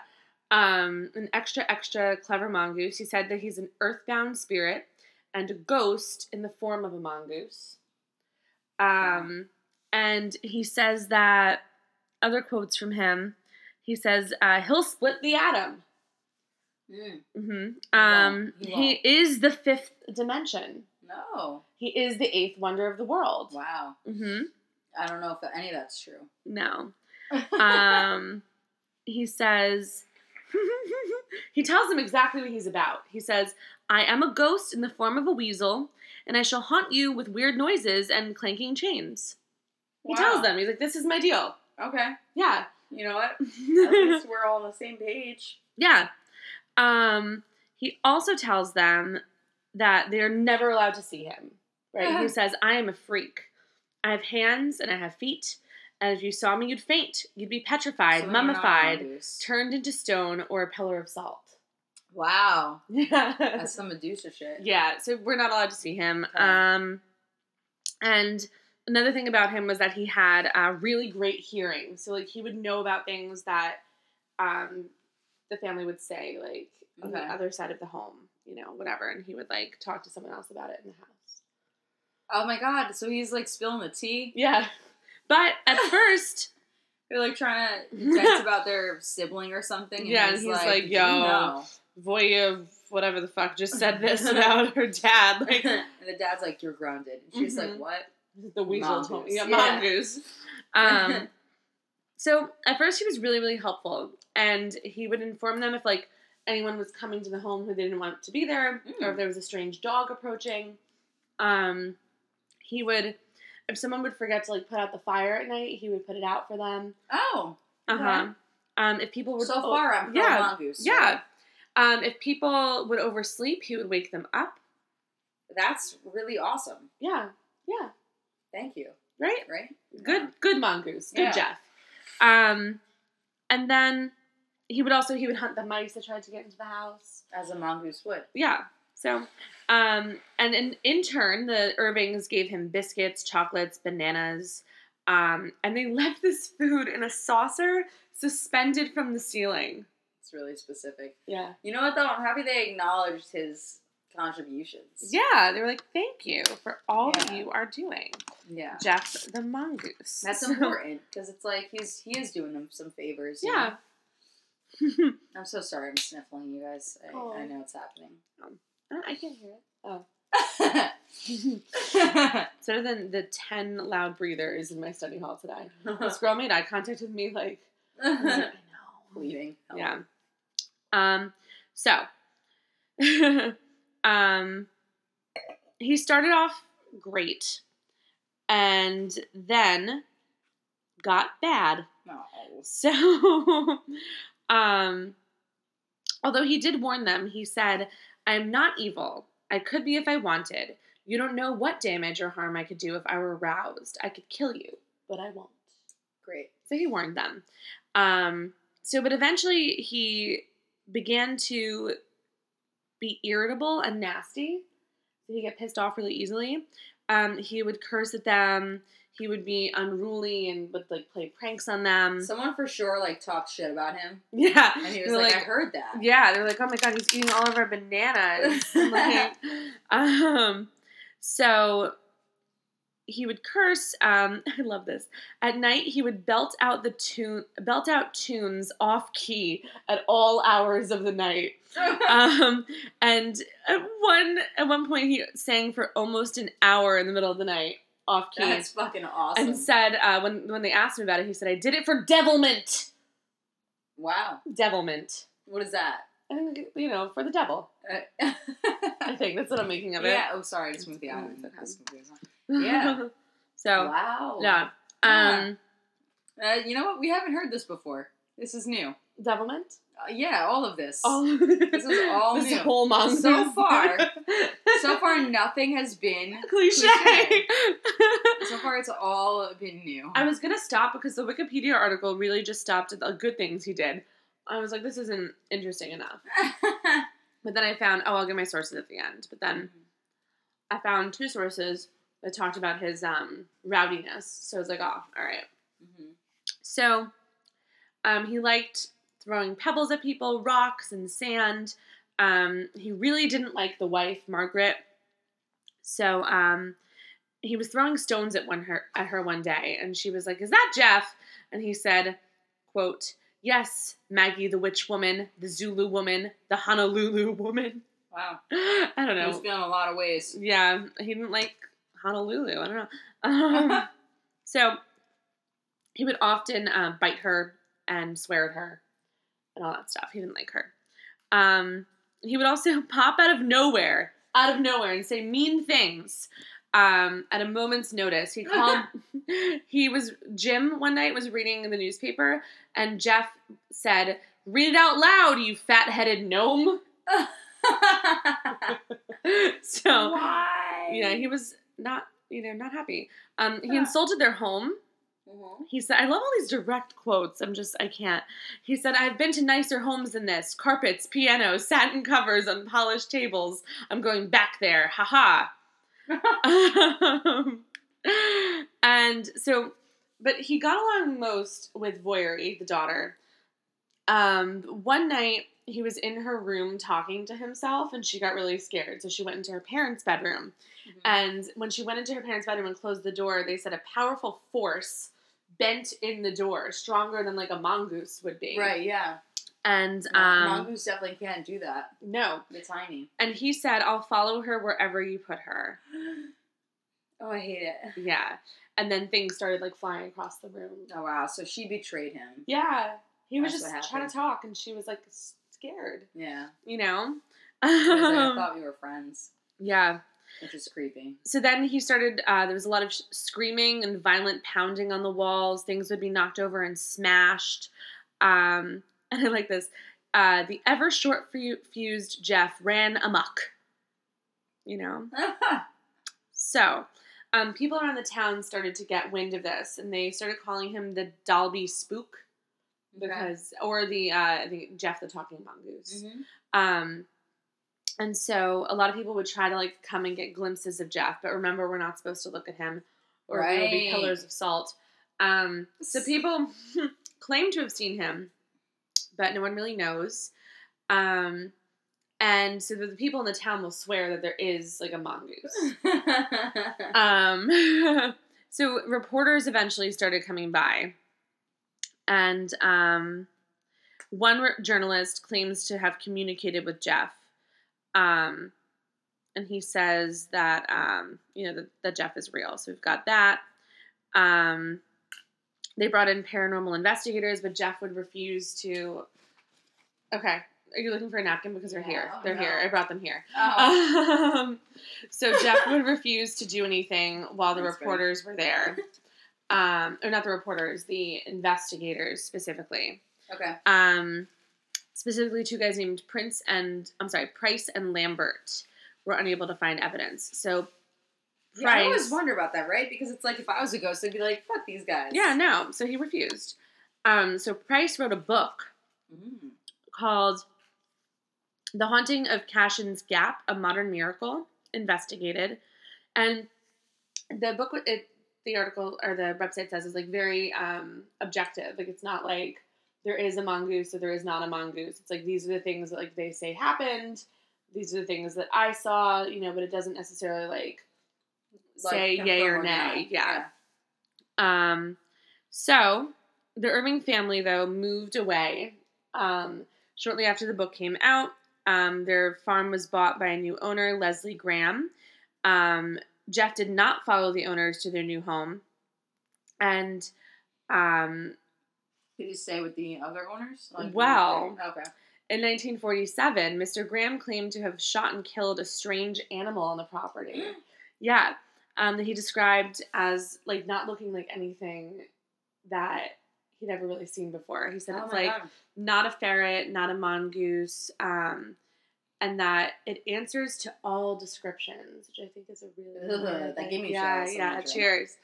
Um, an extra, extra clever mongoose. He said that he's an earthbound spirit and a ghost in the form of a mongoose. Um, and he says that other quotes from him. He says uh, he'll split the atom. Mm. hmm He Um, won't. He he is the fifth dimension. No. He is the eighth wonder of the world. Wow. hmm I don't know if any of that's true. No. (laughs) um, he says, (laughs) he tells them exactly what he's about. He says, I am a ghost in the form of a weasel, and I shall haunt you with weird noises and clanking chains. He tells them, he's like, this is my deal. Okay. Yeah. You know what? (laughs) At least we're all on the same page. yeah. Um, he also tells them that they're never allowed to see him. Right? Uh-huh. He says, I am a freak. I have hands and I have feet, and if you saw me, you'd faint. You'd be petrified, So then you're not a mummified, turned into stone or a pillar of salt. Wow. Yeah. (laughs) That's some Medusa shit. yeah, so we're not allowed to see him. Okay. Um and another thing about him was that he had uh, really great hearing. So like he would know about things that um the family would say like on the other side of the home, you know, whatever, and he would like talk to someone else about it in the house. Oh my god, so he's like spilling the tea? Yeah. But at (laughs) first, They're like trying to (laughs) vent about their sibling or something. Yeah, and he's like, "Did "Yo." you know?" Voirrey whatever the fuck just said this (laughs) about her dad. (laughs) Like and the dad's like, You're grounded. And she's Mhm. like, What? the weasel Mongoose. told me. Yeah, Yeah. mongoose. (laughs) Um, so at first he was really, really helpful, and he would inform them if like anyone was coming to the home who they didn't want to be there, or Mm. if there was a strange dog approaching. Um, he would, if someone would forget to like put out the fire at night, he would put it out for them. Oh. Uh huh. Um, if people were So far I'm yeah, mongoose. yeah. Um, if people would oversleep, he would wake them up. That's really awesome. Yeah, yeah, Thank you. right. Right? Good, good mongoose. Good Yeah. Jeff. Um, and then he would also he would hunt the mice that tried to get into the house. As a mongoose would. Yeah. So, um, and in in turn, the Irvings gave him biscuits, chocolates, bananas, um, and they (laughs) left this food in a saucer suspended from the ceiling. It's really specific. Yeah. You know what though? I'm happy they acknowledged his contributions. Yeah. They were like, "Thank you for all that Yeah. you are doing, Yeah. Jeff the mongoose." That's So- (laughs) important because it's like he's he is doing them some favors. Yeah. (laughs) I'm so sorry. I'm sniffling, you guys. I, Oh. I know it's happening. Uh, I can't hear it. Oh. Instead of the, the 10 loud breathers in my study hall today. (laughs) This girl made eye contact with me like, I like, I know. Bleeding. Help. Yeah. Um, so, (laughs) um, he started off great and then got bad. No. So, (laughs) um, although he did warn them, he said, I'm not evil. I could be if I wanted. You don't know what damage or harm I could do if I were aroused. I could kill you, but I won't. Great. So he warned them. Um, so, but eventually he began to be irritable and nasty. So he get pissed off really easily. Um, he would curse at them. He would be unruly and would like play pranks on them. Someone for sure like talked shit about him, (laughs) yeah, and he was They're like, "I heard that." yeah, they're like, oh my god, he's eating all of our bananas. (laughs) like, (laughs) um, so he would curse. Um, (laughs) I love this. At night, he would belt out the tune, belt out tunes off key at all hours of the night. (laughs) Um, and at one at one point, he sang for almost an hour in the middle of the night off key. That's fucking awesome. and said uh, when when they asked him about it, he said, "I did it for devilment." wow. Devilment. What is that? Think you know for the devil. Uh, (laughs) I think that's what I'm making of it. yeah. Oh, sorry. I just moved the Mm, island. It's okay. That's confusing. Yeah. (laughs) so wow. yeah. Um, Uh, you know what? We haven't heard this before. This is new. devilment. Uh, yeah, all of this. All This is (laughs) all this new. whole month. So far- (laughs) So far, nothing has been. cliche. cliche. So far, it's all been new. I was gonna stop because the Wikipedia article really just stopped at the good things he did. I was like, this isn't interesting enough. But then I found, oh, I'll get my sources at the end. But then I found two sources that talked about his um, rowdiness. So I was like, oh, all right. Mhm. So um, he liked throwing pebbles at people, rocks, and sand. Um, he really didn't like the wife, Margaret. So um, he was throwing stones at one her at her one day, and she was like, "Is that Jeff?" And he said, "Quote: Yes, Maggie, the witch woman, the Zulu woman, the Honolulu woman." Wow. (laughs) I don't know. He was feeling a lot of ways. Yeah, he didn't like Honolulu. I don't know. (laughs) Um, so he would often uh, bite her and swear at her and all that stuff. He didn't like her. Um, he would also (laughs) pop out of nowhere, out of nowhere, and say mean things um, at a moment's notice. He called. (laughs) he was Jim one night was reading the newspaper, and Jeff said, "Read it out loud, you fat-headed gnome." so Why? know, he was not, you know, not happy. Um, he Huh. insulted their home. Mhm. He said, I love all these direct quotes. I'm just, I can't. He said, I've been to nicer homes than this carpets, pianos, satin covers, and polished tables. I'm going back there. Ha ha. (laughs) and so, but he got along most with Voirrey, the daughter. Um, one night, he was in her room talking to himself, and she got really scared. So she went into her parents' bedroom. Mhm. And when she went into her parents' bedroom and closed the door, they said a powerful force bent in the door, stronger than like a mongoose would be. Right, yeah. And Um, Mongoose definitely can't do that. no. They're tiny. And he said, "I'll follow her wherever you put her." (gasps) Oh, I hate it. Yeah. And then things started like flying across the room. Oh, wow. So she betrayed him. Yeah. He was That's just trying to talk, and she was like scared. Yeah. You know. I Um, thought we were friends, yeah. which is creepy. so then he started uh, there was a lot of sh- screaming and violent pounding on the walls things would be knocked over and smashed um, (laughs) and i like this uh, the ever short fu- fused jeff ran amok you know (laughs) so um, people around the town started to get wind of this and they started calling him the dalby spook because or the uh, i think jeff the talking mongoose Mhm. um, and so a lot of people would try to like come and get glimpses of Jeff, but remember we're not supposed to look at him, or we will be pillars of salt. Um, so people (laughs) claim to have seen him, but no one really knows. Um, and so the, the people in the town will swear that there is like a mongoose. (laughs) Um, (laughs) so reporters eventually started coming by, and um, one re- journalist claims to have communicated with Jeff, um, and he says that um, you know that, that Jeff is real. So we've got that. Um, they brought in paranormal investigators, but Jeff would refuse to. Okay, Are you looking for a napkin because they're here? No, They're here. I brought them here. Oh. (laughs) Um, so Jeff would refuse to do anything while the That's reporters were there. (laughs) Um, or not the reporters, the investigators specifically. okay. Um, specifically, two guys named Prince and I'm sorry, Price and Lambert were unable to find evidence. So Yeah, I always wonder about that, right? Because it's like if I was a ghost, I'd be like, "Fuck these guys." yeah, no. So he refused. Um, so Price wrote a book Mm. called The Haunting of Cashen's Gap, A Modern Miracle, Investigated. And the book, it, the article or the website says is like very um, objective. Like it's not like there is a mongoose or there is not a mongoose. It's like these are the things that like they say happened. These are the things that I saw, you know, but it doesn't necessarily like say yay or nay. not. Yeah. Um, so the Irving family, though, moved away um, shortly after the book came out. Um, their farm was bought by a new owner, Leslie Graham. Um, Jeff did not follow the owners to their new home, and um, Did he stay with the other owners? Well- okay. in 1947, Mr. Graham claimed to have shot and killed a strange animal on the property. (gasps) Yeah, um, that he described as like not looking like anything that he'd ever really seen before. He said Oh it's like God. not a ferret, not a mongoose, um, and that it answers to all descriptions, which I think is a really (laughs) Ugh, good that gave me yeah, chills. yeah. I'm gonna drink. Cheers.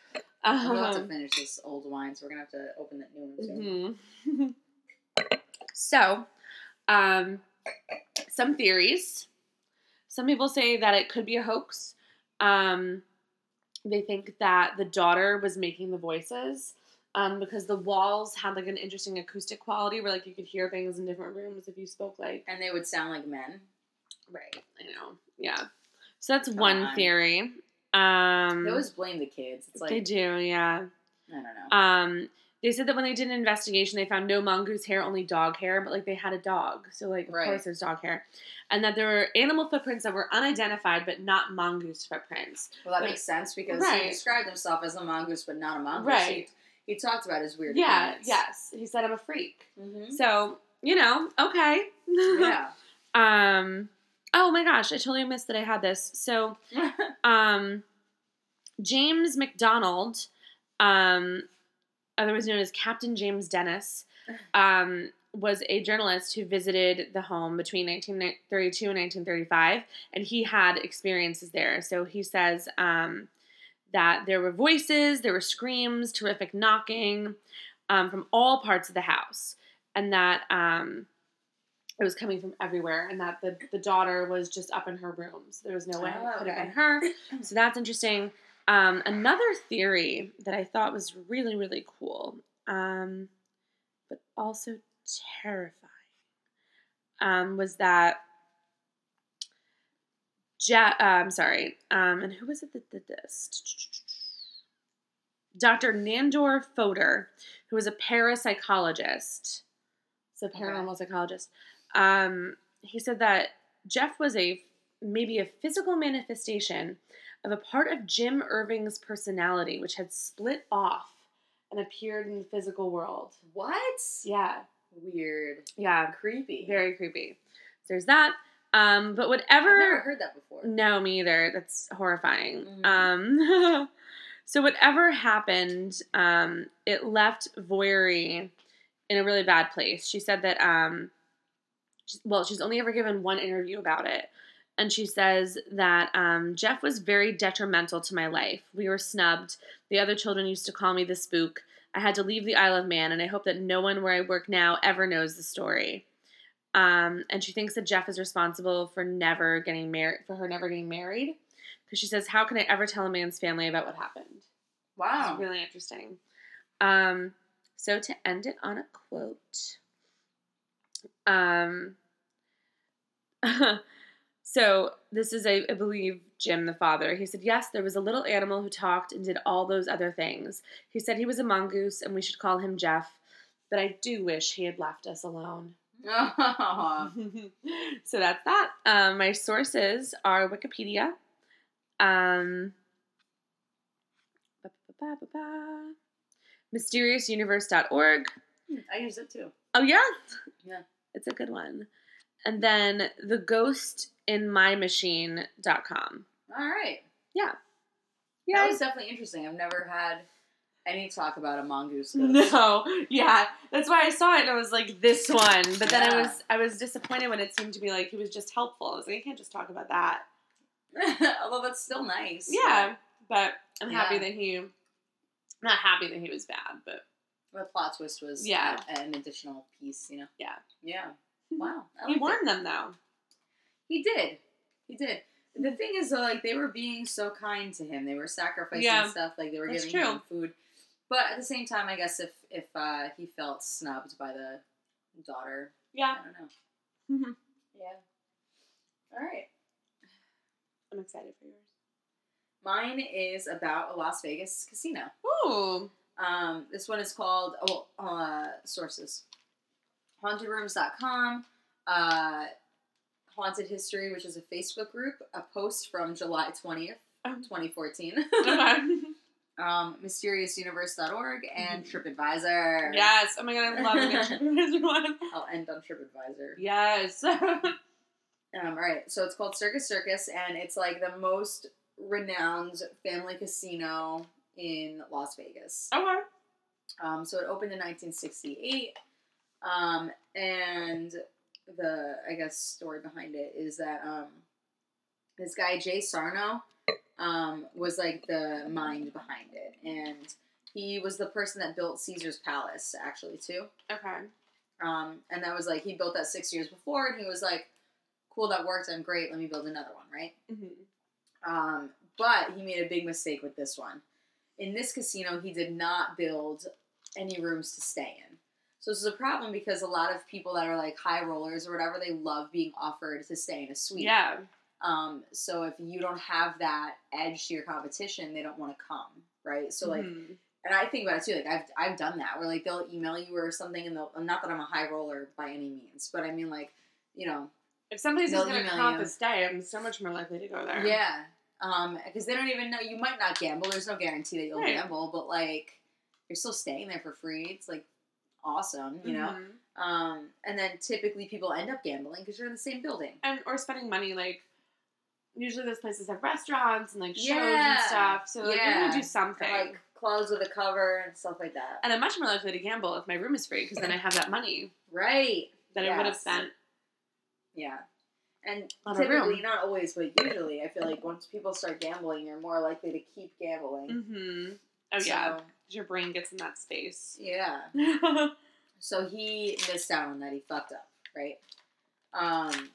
I'm gonna have to Um, finish this old wine, so we're gonna have to open that new one soon. Mhm. (laughs) so, um, some theories. Some people say that it could be a hoax. Um, they think that the daughter was making the voices um, because the walls had like an interesting acoustic quality where like you could hear things in different rooms if you spoke like And they would sound like men. Right. I know. Yeah. So that's Come one on. theory. Um, They always blame the kids. It's like they do. Yeah. I don't know. Um, they said that when they did an investigation, they found no mongoose hair, only dog hair, but like they had a dog, so like of Right. course there's dog hair, and that there were animal footprints that were unidentified but not mongoose footprints. well, that but- makes sense because Right. he described himself as a mongoose, but not a mongoose. Right. He, he talked about his weird. Yeah, appearance. yes, he said I'm a freak. Mhm. So you know, okay. (laughs) yeah. um. Oh my gosh, I totally missed that I had this. So (laughs) um, James McDonald, um, otherwise known as Captain James Dennis, (laughs) um, was a journalist who visited the home between 1932 and 1935, and he had experiences there. So he says um, that there were voices, there were screams, terrific knocking um, from all parts of the house, and that um, it was coming from everywhere, and that the, the daughter was just up in her room. So there was no way Oh, it could have okay. been her. (laughs) So that's interesting. Um, another theory that I thought was really, really cool, um, but also terrifying, um, was that. Uh, I'm sorry. Um, and who was it that did this? Dr. Nandor Fodor, who was a parapsychologist, so paranormal psychologist. Um, he said that Jeff was a maybe a physical manifestation of a part of Jim Irving's personality, which had split off and appeared in the physical world. what? Yeah, Weird. yeah, Creepy. very creepy. So there's that. Um, but I've whatever. never heard that before. No, me either. That's horrifying. Mhm. Um, (laughs) so whatever happened, um, it left Voirrey in a really bad place. She said that, um, well, she's only ever given one interview about it. And she says that um, Jeff was very detrimental to my life. We were snubbed. The other children used to call me the spook. I had to leave the Isle of Man, and I hope that no one where I work now ever knows the story. Um, and she thinks that Jeff is responsible for never getting married, for her never getting married, because she says, "How can I ever tell a man's family about what happened?" Wow. It's really interesting. Um, so to end it on a quote, um, (laughs) so this is, I, I believe, Jim, the father. He said, Yes, there was a little animal who talked and did all those other things. He said he was a mongoose and we should call him Jeff, but I do wish he had left us alone. (laughs) so that's that. Um, my sources are Wikipedia. Um, mysteriousuniverse.org. I use it too. Oh, yeah? Yeah. It's a good one. And then the ghost in my machine.com. All right. Yeah. Yeah. That was definitely interesting. I've never had any talk about a mongoose ghost. (laughs) No, yeah, that's why I saw it and I was like, this one. But then I was I was disappointed when it seemed to be like he was just helpful. I was like, I can't just talk about that. (laughs) Although that's still nice. Yeah, but I'm happy Yeah. that he, not happy that he was bad, but The plot twist was Yeah. an additional piece, you know? Yeah. Yeah. Wow. He liked it. them though. He did. He did. The thing is, though, like they were being so kind to him. They were sacrificing Yeah. stuff. Like they were That's giving true. him food. But at the same time, I guess if if uh, he felt snubbed by the daughter, Yeah, I don't know. Mhm. Yeah. All right. I'm excited for yours. Mine is about a Las Vegas casino. Ooh, Um, this one is called oh uh, sources, hauntedrooms.com, uh, haunted history, which is a Facebook group. A post from July twentieth, Um. twenty fourteen. okay. (laughs) (laughs) um, mysteriousuniverse.org and Mhm. TripAdvisor. yes. Oh my god, I love the (laughs) TripAdvisor one. I'll end on TripAdvisor. Yes. Um, all right, so it's called Circus Circus, and it's like the most renowned family casino in Las Vegas. okay. Um, so it opened in 1968, um, and the I guess story behind it is that um, this guy Jay Sarno um, was like the mind behind it, and he was the person that built Caesar's Palace actually too. Okay. Um, and that was like he built that six years before, and he was like, "Cool, that worked. I'm great. Let me build another one." Right. hmm Um, but he made a big mistake with this one. In this casino, he did not build any rooms to stay in. So this is a problem because a lot of people that are like high rollers or whatever, they love being offered to stay in a suite. Yeah. Um, so if you don't have that edge to your competition, they don't want to come, right? So like, Mhm. and I think about it too. Like I've I've done that where like they'll email you or something, and they'll not that I'm a high roller by any means, but I mean like, you know, if somebody's just gonna comp a stay, I'm so much more likely to go there. Yeah. Um, because they don't even know you might not gamble. There's no guarantee that you'll Right. gamble, but like you're still staying there for free. It's like awesome, you know. Mhm. Um, and then typically people end up gambling because you're in the same building. and or spending money like. Usually those places have restaurants and like shows Yeah. and stuff, so like, you're gonna do something. Like clothes with a cover and stuff like that. and I'm much more likely to gamble if my room is free because then I have that money Right. that I would have Yes. spent. Yeah. And On typically, not always, but usually, I feel like once people start gambling, you're more likely to keep gambling. Mm-hmm. Oh yeah, So, 'cause your brain gets in that space. yeah. (laughs) So he missed out on that. He fucked up, right? Um,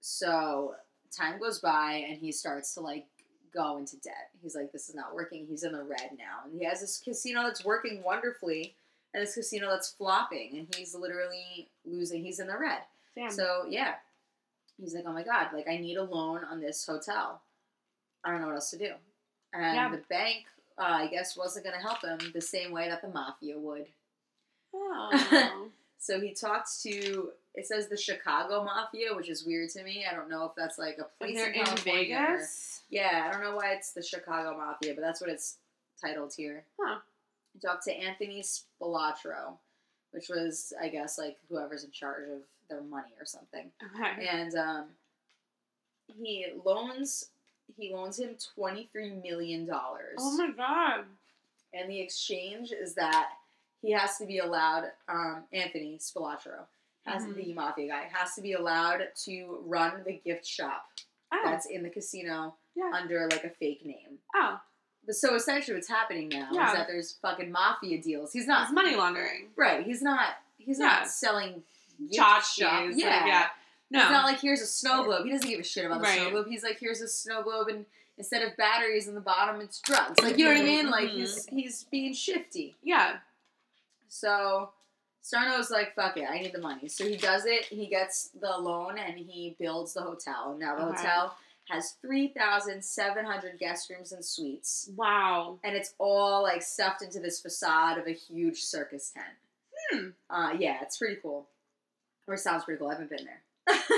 so time goes by and he starts to like go into debt. He's like, this is not working. He's in the red now. And he has this casino that's working wonderfully and this casino that's flopping and he's literally losing. He's in the red. Damn. So yeah. He's like, oh my God, like I need a loan on this hotel. I don't know what else to do. And Yeah. the bank, uh, I guess, wasn't going to help him the same way that the mafia would. oh. (laughs) So he talked to it says the Chicago Mafia, which is weird to me. I don't know if that's like a place in in California or- Vegas. yeah, I don't know why it's the Chicago Mafia, but that's what it's titled here. Huh. He talked to Anthony Spilotro, which was I guess like whoever's in charge of their money or something. Okay. And um, he loans he loans him twenty three million dollars. Oh my god. and the exchange is that he has to be allowed um, anthony spilotro has Mhm. the mafia guy has to be allowed to run the gift shop Oh. that's in the casino yeah. under like a fake name Oh. but so essentially what's happening now Yeah. is that there's fucking mafia deals he's not It's money laundering. right he's not he's Yeah. not selling gift shop like, yeah yeah. No. It's not like here's a snow globe. He doesn't give a shit about the Right. snow globe. He's like, here's a snow globe, and instead of batteries in the bottom, it's drugs. Like you know what I mean? Like Mhm. he's he's being shifty. yeah. So Sarno's like, fuck it, I need the money. So he does it. He gets the loan and he builds the hotel. Now the Okay. hotel has three thousand seven hundred guest rooms and suites, Wow. and it's all like stuffed into this facade of a huge circus tent. Hmm. Uh, yeah, it's pretty cool. Or it sounds pretty cool. I haven't been there.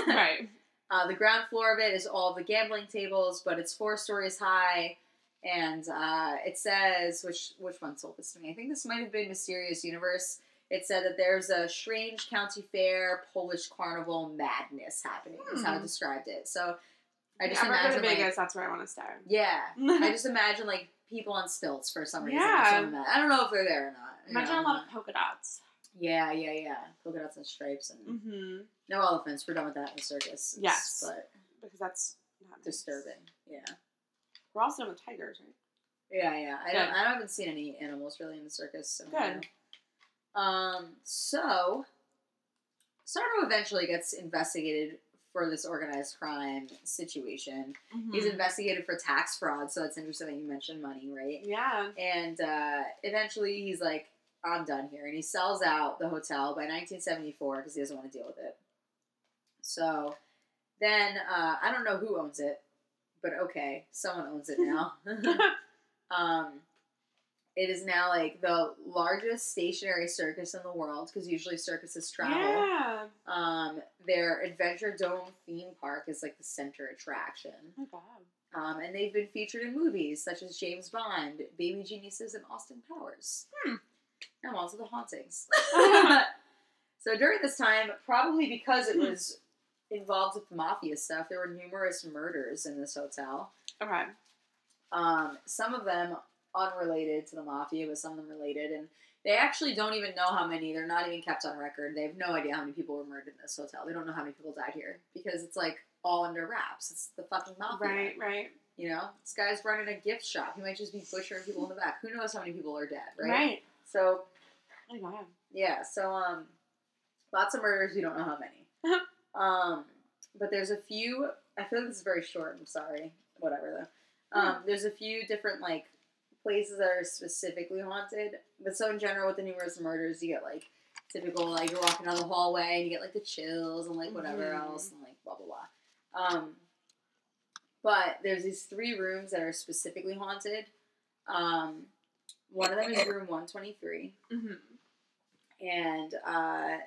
Right. (laughs) Uh, the ground floor of it is all the gambling tables, but it's four stories high, and uh, it says which which one sold this to me? I think this might have been Mysterious Universe. it said that there's a strange county fair Polish carnival madness happening. Is how it Hmm. described it. So I just I ever go to imagine like, Vegas, that's where I want to start. yeah, (laughs) I just imagine like people on stilts for some reason. Yeah. I don't know if they're there or not. you Imagine know, a lot of polka dots. Yeah, yeah, yeah. Polka dots and stripes and Mm-hmm. no elephants. We're done with that in the circus. Yes. but Because that's not nice. disturbing. Yeah, We're also done with tigers, right? yeah, yeah. I Good. don't. I haven't seen any animals really in the circus. in Good. Um. So, Sarno eventually gets investigated for this organized crime situation. He's Mhm. investigated for tax fraud, so it's interesting that you mentioned money, right? Yeah. And uh, eventually he's like, I'm done here. And he sells out the hotel by 1974 because he doesn't want to deal with it. So then, uh, I don't know who owns it, but okay, someone owns it now. (laughs) (laughs) um, it is now like the largest stationary circus in the world because usually circuses travel. Yeah. Um, their Adventure Dome theme park is like the center attraction. Oh god. Um, and they've been featured in movies such as James Bond, Baby Geniuses, and Austin Powers. Hmm. On to the hauntings. (laughs) so during this time, probably because it was involved with mafia stuff, there were numerous murders in this hotel. Okay. Um, some of them unrelated to the mafia, but some of them related. And they actually don't even know how many. They're not even kept on record. They have no idea how many people were murdered in this hotel. They don't know how many people died here because it's like all under wraps. It's the fucking mafia. Right, right. You know, this guy's running a gift shop. He might just be butchering people in the back. Who knows how many people are dead, right? Right. So my god. yeah, so um, lots of murders. We don't know how many. (laughs) um, but there's a few. I feel like this is very short. I'm sorry. Whatever though. Um, there's a few different like places that are specifically haunted. But so in general, with the numerous murders, you get like typical like you're walking down the hallway and you get like the chills and like whatever Mhm. else and like blah blah blah. Um, but there's these three rooms that are specifically haunted. Um, one of them is room 123 Mm-hmm. and uh,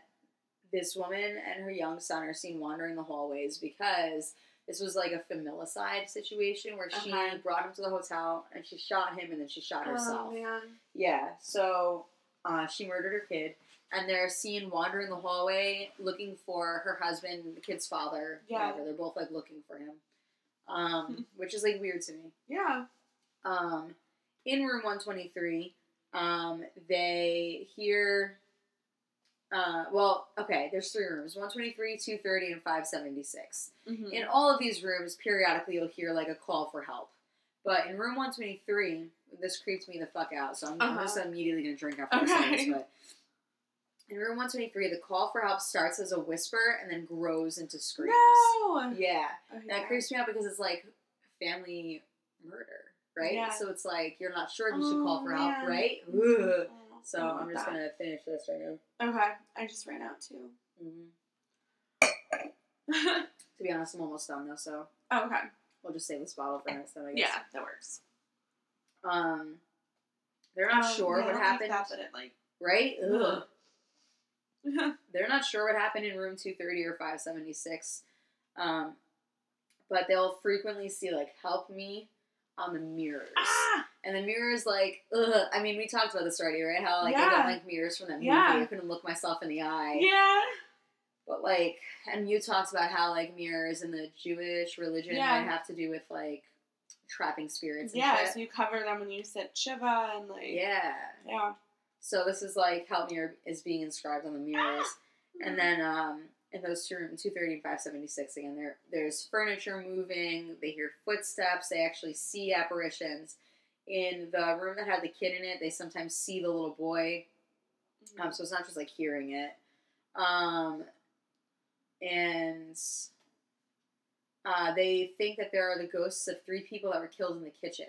this woman and her young son are seen wandering the hallways because this was like a familicide situation where she Okay. brought him to the hotel and she shot him and then she shot herself. Oh man. Yeah, so uh, she murdered her kid, and they're seen wandering the hallway looking for her husband, the kid's father. Yeah. whatever. They're both like looking for him, um, (laughs) which is like weird to me. Yeah. Um, in room 123, um, they hear. Uh, well, okay, there's three rooms 123, 230, and 576. Mm-hmm. In all of these rooms, periodically you'll hear like a call for help. But in room 123, this creeps me the fuck out, so I'm, I'm just immediately gonna drink after I say Okay. this. But in room 123, the call for help starts as a whisper and then grows into screams. no. Yeah, Okay. that creeps me out because it's like family murder, right? Yeah. So it's like you're not sure if you should call Oh, for help, man. right? Oh, So I'm just that. gonna finish this right now. Okay. I just ran out too. Mhm. oh, (laughs) To be honest, I'm almost done though, so okay. we'll just save this bottle for next time. I guess. Yeah, that works. Um, they're not Um, sure what like happened, that, it like. right? Ugh. (laughs) They're not sure what happened in room 230 or 576. Um, but they'll frequently see like "help me" on the mirrors. ah. And the mirrors, like, ugh. I mean, we talked about this already, right? How like I Yeah. don't like mirrors from that movie. Yeah. I couldn't look myself in the eye. Yeah. But like, and you talked about how like mirrors in the Jewish religion Yeah. might have to do with like trapping spirits. And Yeah. shit. So you cover them when you sit shiva and like. yeah. Yeah. So this is like how mirror is being inscribed on the mirrors. And then um, in those two rooms, 230 and 576, again, there there's furniture moving. They hear footsteps. They actually see apparitions. In the room that had the kid in it, they sometimes see the little boy. Um, so it's not just like hearing it. Um, and uh, they think that there are the ghosts of three people that were killed in the kitchen.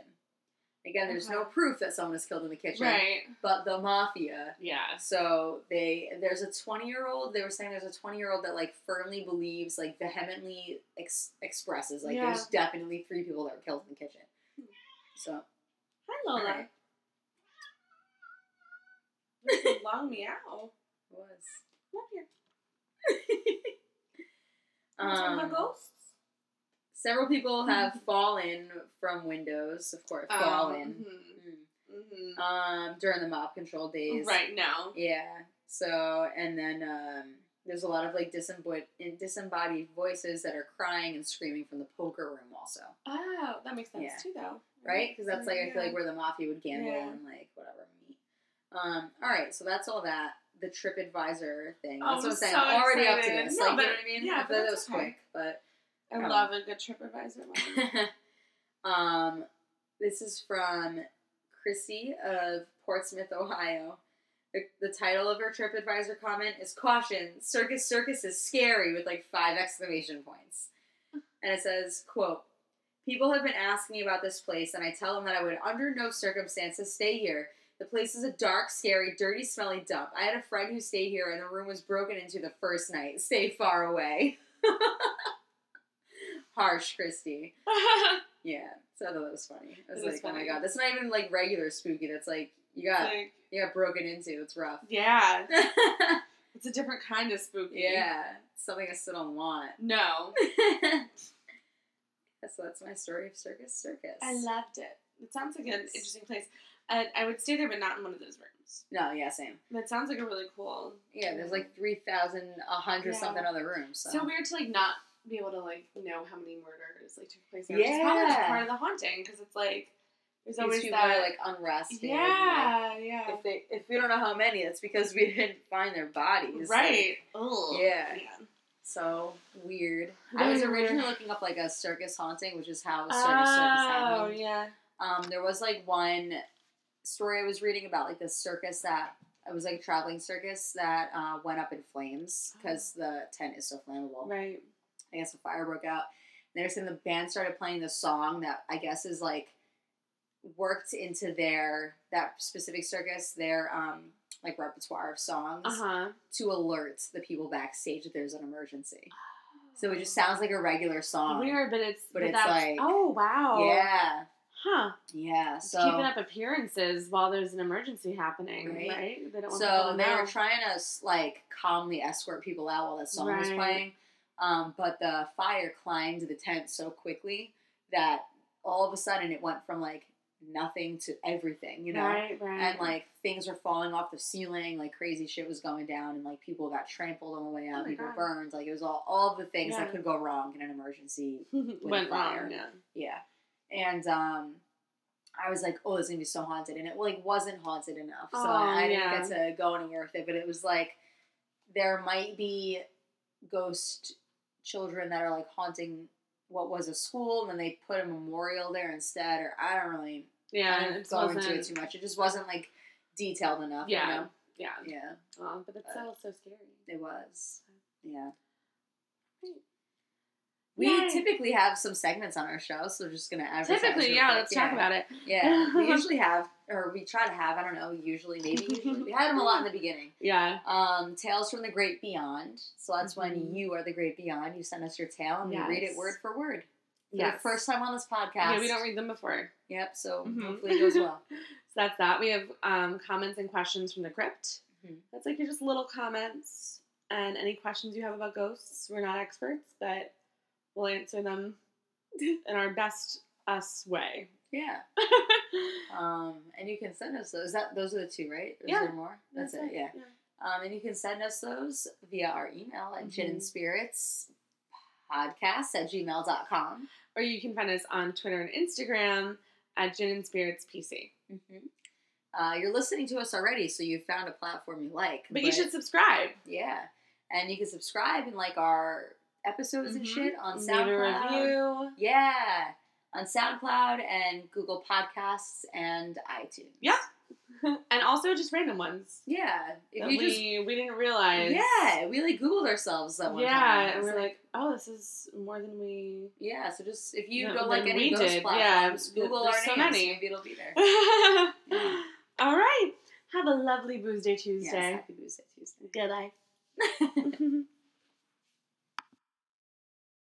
Again, there's no proof that someone is killed in the kitchen, Right. but the mafia Yeah. so they there's a 20 year old. They were saying there's a 20 year old that like firmly believes, like vehemently ex- expresses, like Yeah. there's definitely three people that were killed in the kitchen. So Hi Lola. That's a (laughs) long meow. it was. Come here. What's wrong with Um, ghosts? Several people have fallen from windows, of course, fallen Mm-hmm. Mm. Mm-hmm. um, during the mob control days. Right now. Yeah, So, and then um, there's a lot of like disembodied, disembodied voices that are crying and screaming from the poker room, also, Oh, that makes sense Yeah. too, though. right? Because that's like I feel like where the mafia would gamble Yeah. and like whatever meet. Um, all right, so that's all that. The TripAdvisor thing. Oh, That's what I'm saying. so I'm already up to excited. this. No, like, you but- know what I mean? yeah, I but feel that was okay. quick, but I Oh. love a good TripAdvisor. (laughs) um, this is from Chrissy of Portsmouth, Ohio. The, the title of her TripAdvisor comment is "Caution: Circus Circus is scary" with like five exclamation points, and it says, "Quote: People have been asking me about this place, and I tell them that I would under no circumstances stay here. The place is a dark, scary, dirty, smelly dump. I had a friend who stayed here, and the room was broken into the first night. Stay far away." (laughs) Harsh, Christy. (laughs) Yeah, so I thought that was funny. I was It like, oh my god, that's not even like regular spooky. That's like you got Like, you got broken into. It's rough. yeah, (laughs) it's a different kind of spooky. yeah, something I still don't want. No, (laughs) so that's my story of Circus Circus. I loved it. It sounds like an interesting place. And I would stay there, but not in one of those rooms. no, yeah, same. That sounds like a really cool. Yeah, there's like three thousand, a hundred Yeah. something other rooms. So, So weird to like not be able to like know how many murders like took place there. Which is probably Yeah. part of the haunting because it's like there's always people that. are like unrested. and, yeah, yeah. if they if we don't know how many, that's because we didn't find their bodies. Like, right. Ugh. Yeah. yeah. so weird. I was originally looking up like a circus haunting, which is how circus Oh, circus happened. yeah. Um, there was like one story I was reading about like this circus that it was like a traveling circus that uh, went up in flames because the tent is so flammable. Right. I guess a fire broke out. And they're saying the band started playing the song that I guess is like worked into their that specific circus their um like repertoire of songs Uh huh. to alert the people backstage that there's an emergency. So it just sounds like a regular song. weird, but it's but but it's like- oh wow Yeah, huh yeah. So keeping up appearances while there's an emergency happening, Right. right? They don't So they were trying to like calmly escort people out while that song was playing, um, but the fire climbed the tent so quickly that all of a sudden it went from like nothing to everything, you know. right, right, And like things were falling off the ceiling, like crazy shit was going down, and like people got trampled on the way Oh out, my people God. burned. Like it was all all the things Yeah. that could go wrong in an emergency (laughs) went fire. wrong. Yeah. yeah. And um I was like, oh, it's gonna be so haunted. And it like wasn't haunted enough. So Oh, I, I yeah. didn't get to go anywhere with it. But it was like there might be ghost children that are like haunting what was a school and then they put a memorial there instead or I don't really Yeah, didn't it go into it too much. It just wasn't like detailed enough. Yeah. You know? Yeah, Yeah. oh, but it's uh, But- so so scary. It was. Yeah. We Yay. typically have some segments on our show, so we're just gonna advertise. Typically, yeah. quick. Let's talk about it. Yeah, we (laughs) usually have, or we try to have. I don't know. Usually, maybe usually. (laughs) we had them a lot in the beginning. Yeah. Um, tales from the great beyond. So that's when Mhm. you are the great beyond. You send us your tale, and we read it word for word. Yeah. first time on this podcast. Yeah, we don't read them before. Yep. So Mhm. hopefully it goes well. (laughs) So that's that. We have um, comments and questions from the crypt. Mhm. That's like your just little comments and any questions you have about ghosts. We're not experts, but we'll answer them (laughs) in our best us way. Yeah. (laughs) Um, and you can send us those. That those are the two, right? Or Yeah. Is there more? That's, it. Yeah. Um, and you can send us those via our email at gin and spirits podcast at gmail.com. Or you can find us on Twitter and Instagram at Gin and Spirits PC. Mm-hmm. Uh, you're listening to us already, so you've found a platform you like. But, you should subscribe. Yeah. And you can subscribe and like our episodes and Mhm. shit on SoundCloud. review. Yeah. On SoundCloud and Google Podcasts and iTunes. Yeah. (laughs) and also just random ones. Yeah. If we, just we didn't realize. Yeah, we like Googled ourselves that one time. yeah, time. and we're like, oh, this is more than we. yeah. So just if you No, don't like any those did. platforms, Yeah, Google there's our so names. many. Maybe it'll be there. (laughs) All right. Have a lovely Booze Day Tuesday. Yes, happy Tuesday. Tuesday. Goodbye. (laughs)